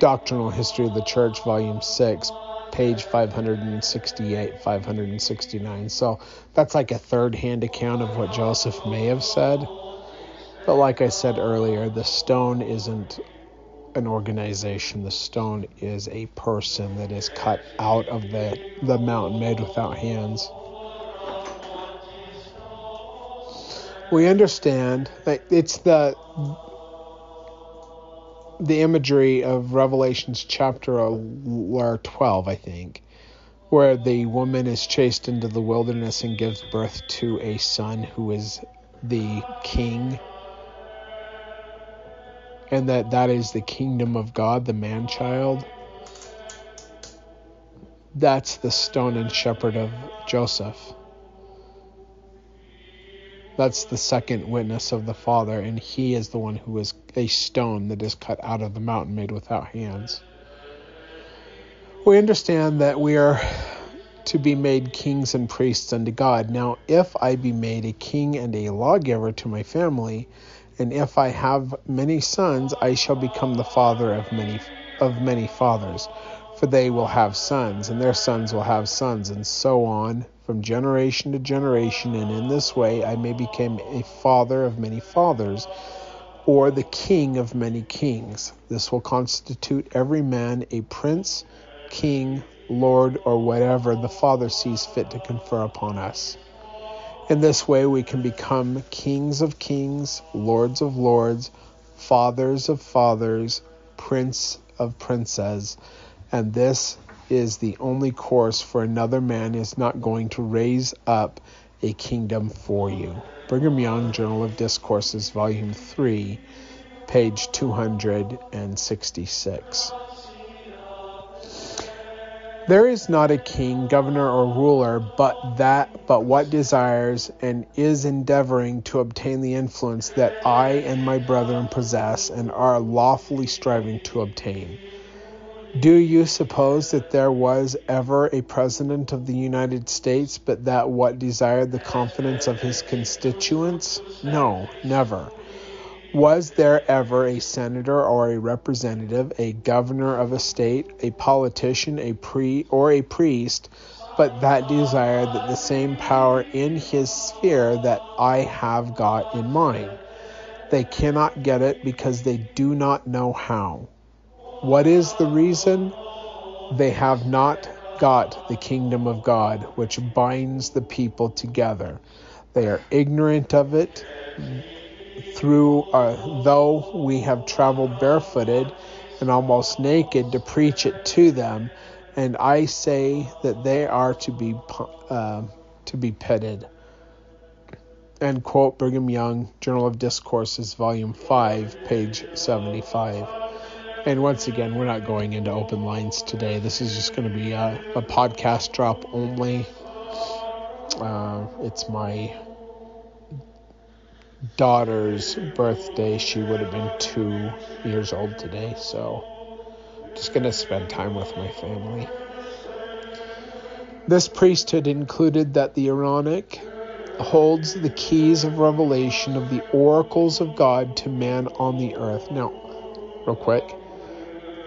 Doctrinal History of the Church, Volume 6, page 568, 569. So that's like a third hand account of what Joseph may have said. But like I said earlier, the stone isn't an organization. The stone is a person that is cut out of the, the mountain made without hands. We understand that it's the the imagery of Revelations chapter 12, I think, where the woman is chased into the wilderness and gives birth to a son who is the king and that that is the kingdom of God, the man child. That's the stone and shepherd of Joseph. That's the second witness of the Father, and he is the one who is a stone that is cut out of the mountain made without hands. We understand that we are to be made kings and priests unto God. Now, if I be made a king and a lawgiver to my family, and if I have many sons, I shall become the father of many of many fathers, for they will have sons, and their sons will have sons, and so on from generation to generation, and in this way I may become a father of many fathers, or the king of many kings. This will constitute every man a prince, king, lord, or whatever the Father sees fit to confer upon us. In this way, we can become kings of kings, lords of lords, fathers of fathers, prince of princes, and this is the only course, for another man is not going to raise up a kingdom for you. Brigham Young, Journal of Discourses, Volume 3, page 266. There is not a king, governor, or ruler, but that but what desires and is endeavoring to obtain the influence that I and my brethren possess and are lawfully striving to obtain. Do you suppose that there was ever a president of the United States but that what desired the confidence of his constituents? No, never. Was there ever a senator or a representative, a governor of a state, a politician, a pre or a priest, but that desired that the same power in his sphere that I have got in mine? They cannot get it because they do not know how. What is the reason? They have not got the kingdom of God, which binds the people together. They are ignorant of it through uh, though we have traveled barefooted and almost naked to preach it to them and i say that they are to be uh, to be petted end quote brigham young journal of discourses volume 5 page 75 and once again we're not going into open lines today this is just going to be a, a podcast drop only uh, it's my daughter's birthday. She would have been two years old today, so just going to spend time with my family. This priesthood included that the Aaronic holds the keys of revelation of the oracles of God to man on the earth. Now, real quick,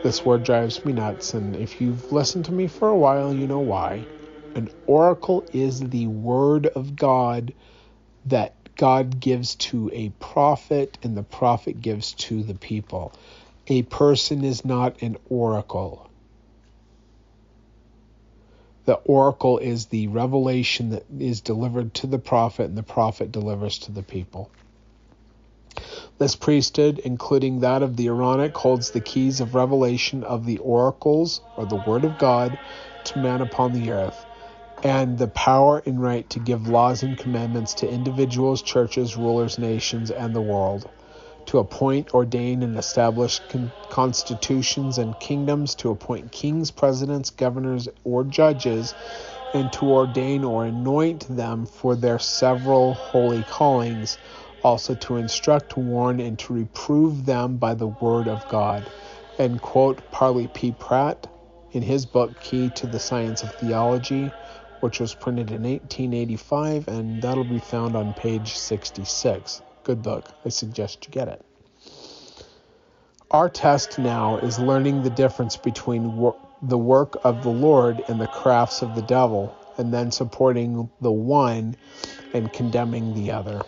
this word drives me nuts, and if you've listened to me for a while, you know why. An oracle is the word of God that God gives to a prophet and the prophet gives to the people. A person is not an oracle. The oracle is the revelation that is delivered to the prophet and the prophet delivers to the people. This priesthood, including that of the Aaronic, holds the keys of revelation of the oracles or the word of God to man upon the earth and the power and right to give laws and commandments to individuals, churches, rulers, nations, and the world, to appoint, ordain, and establish con- constitutions and kingdoms, to appoint kings, presidents, governors, or judges, and to ordain or anoint them for their several holy callings, also to instruct, warn, and to reprove them by the word of God. And quote Parley P. Pratt in his book Key to the Science of Theology which was printed in 1885, and that'll be found on page 66. Good book. I suggest you get it. Our test now is learning the difference between wor- the work of the Lord and the crafts of the devil, and then supporting the one and condemning the other.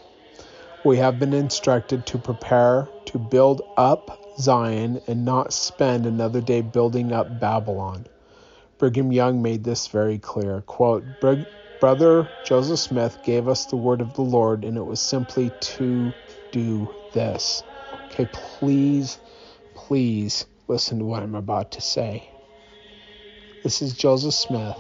We have been instructed to prepare to build up Zion and not spend another day building up Babylon. Brigham Young made this very clear. Quote, Brother Joseph Smith gave us the word of the Lord, and it was simply to do this. Okay, please, please listen to what I'm about to say. This is Joseph Smith.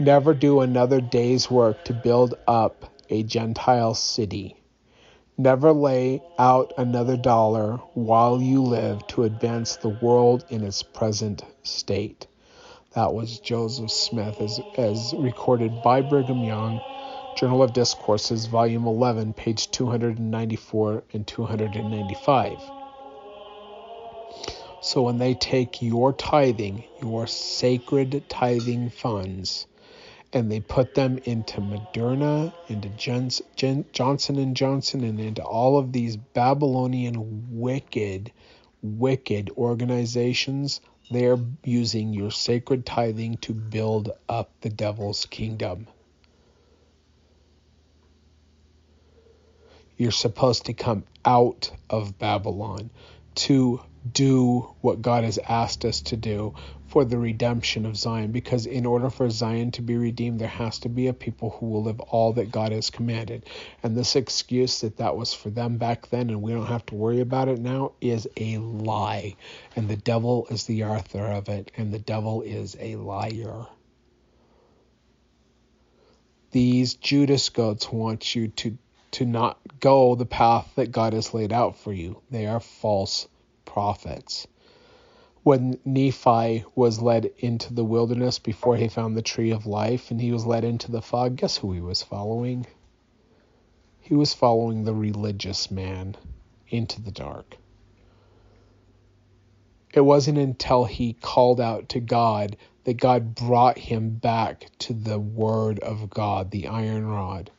Never do another day's work to build up a Gentile city. Never lay out another dollar while you live to advance the world in its present state. That was Joseph Smith, as, as recorded by Brigham Young, Journal of Discourses, Volume 11, page 294 and 295. So when they take your tithing, your sacred tithing funds, and they put them into Moderna, into Johnson and Johnson, and into all of these Babylonian wicked, wicked organizations they are using your sacred tithing to build up the devil's kingdom. You're supposed to come out of Babylon to do what God has asked us to do for the redemption of Zion. Because in order for Zion to be redeemed, there has to be a people who will live all that God has commanded. And this excuse that that was for them back then and we don't have to worry about it now is a lie. And the devil is the author of it, and the devil is a liar. These Judas goats want you to to not go the path that God has laid out for you. They are false prophets. When Nephi was led into the wilderness before he found the tree of life and he was led into the fog, guess who he was following? He was following the religious man into the dark. It wasn't until he called out to God that God brought him back to the Word of God, the iron rod.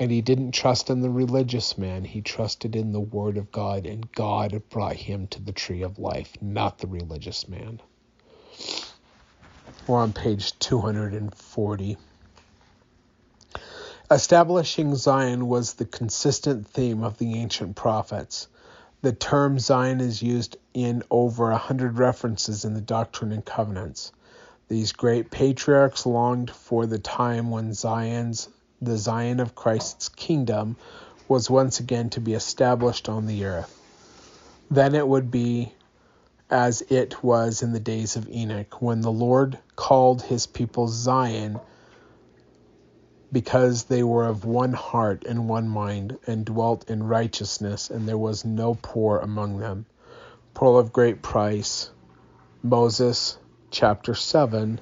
And he didn't trust in the religious man, he trusted in the Word of God, and God brought him to the tree of life, not the religious man. We're on page 240. Establishing Zion was the consistent theme of the ancient prophets. The term Zion is used in over a hundred references in the Doctrine and Covenants. These great patriarchs longed for the time when Zion's the Zion of Christ's kingdom was once again to be established on the earth. Then it would be as it was in the days of Enoch, when the Lord called his people Zion because they were of one heart and one mind, and dwelt in righteousness, and there was no poor among them. Pearl of Great Price, Moses chapter 7,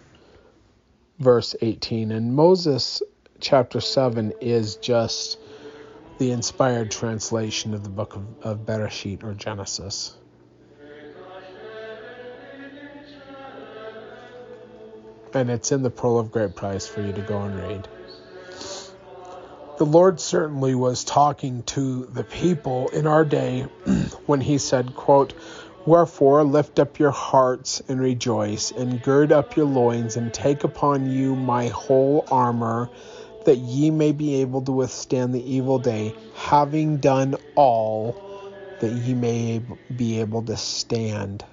verse 18. And Moses chapter 7 is just the inspired translation of the book of, of Bereshit or Genesis. And it's in the Pearl of Great Price for you to go and read the Lord certainly was talking to the people in our day [clears throat] when he said, quote, Wherefore lift up your hearts and rejoice, and gird up your loins, and take upon you my whole armor, that ye may be able to withstand the evil day, having done all, that ye may be able to stand.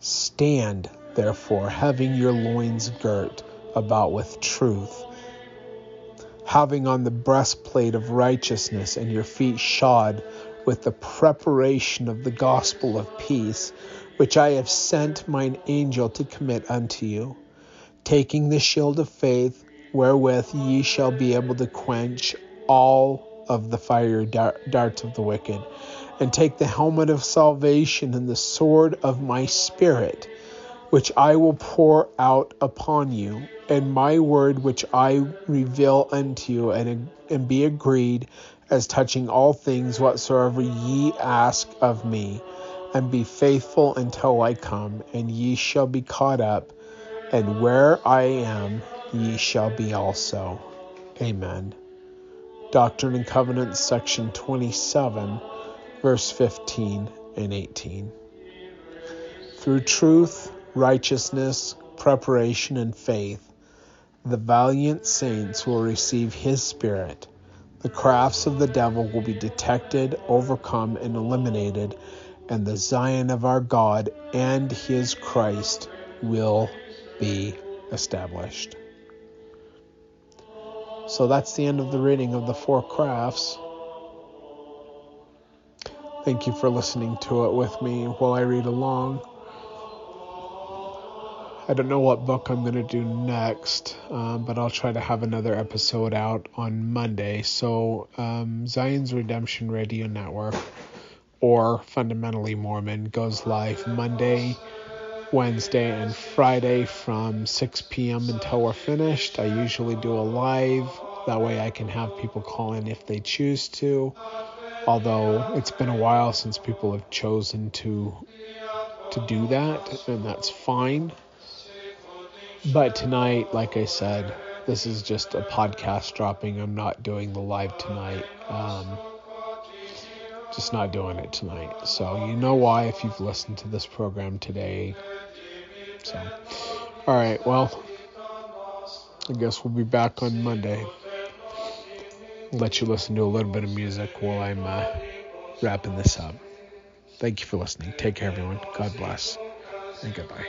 Stand, therefore, having your loins girt about with truth having on the breastplate of righteousness and your feet shod with the preparation of the gospel of peace, which I have sent mine angel to commit unto you, taking the shield of faith, wherewith ye shall be able to quench all of the fiery darts of the wicked, and take the helmet of salvation and the sword of my spirit which I will pour out upon you, and my word which I reveal unto you, and, and be agreed as touching all things whatsoever ye ask of me, and be faithful until I come, and ye shall be caught up, and where I am, ye shall be also. Amen. Doctrine and Covenants, section 27, verse 15 and 18. Through truth, righteousness, preparation, and faith, the valiant saints will receive his spirit. The crafts of the devil will be detected, overcome, and eliminated, and the Zion of our God and his Christ will be established. So that's the end of the reading of the four crafts. Thank you for listening to it with me while I read along. I don't know what book I'm going to do next, um, but I'll try to have another episode out on Monday. So, um, Zion's Redemption Radio Network, or Fundamentally Mormon, goes live Monday, Wednesday, and Friday from 6 p.m. until we're finished. I usually do a live, that way I can have people call in if they choose to. Although it's been a while since people have chosen to to do that, and that's fine. But tonight, like I said, this is just a podcast dropping. I'm not doing the live tonight. Um, just not doing it tonight. So you know why if you've listened to this program today. So, all right, well, I guess we'll be back on Monday. Let you listen to a little bit of music while I'm uh, wrapping this up. Thank you for listening. Take care, everyone. God bless, and goodbye.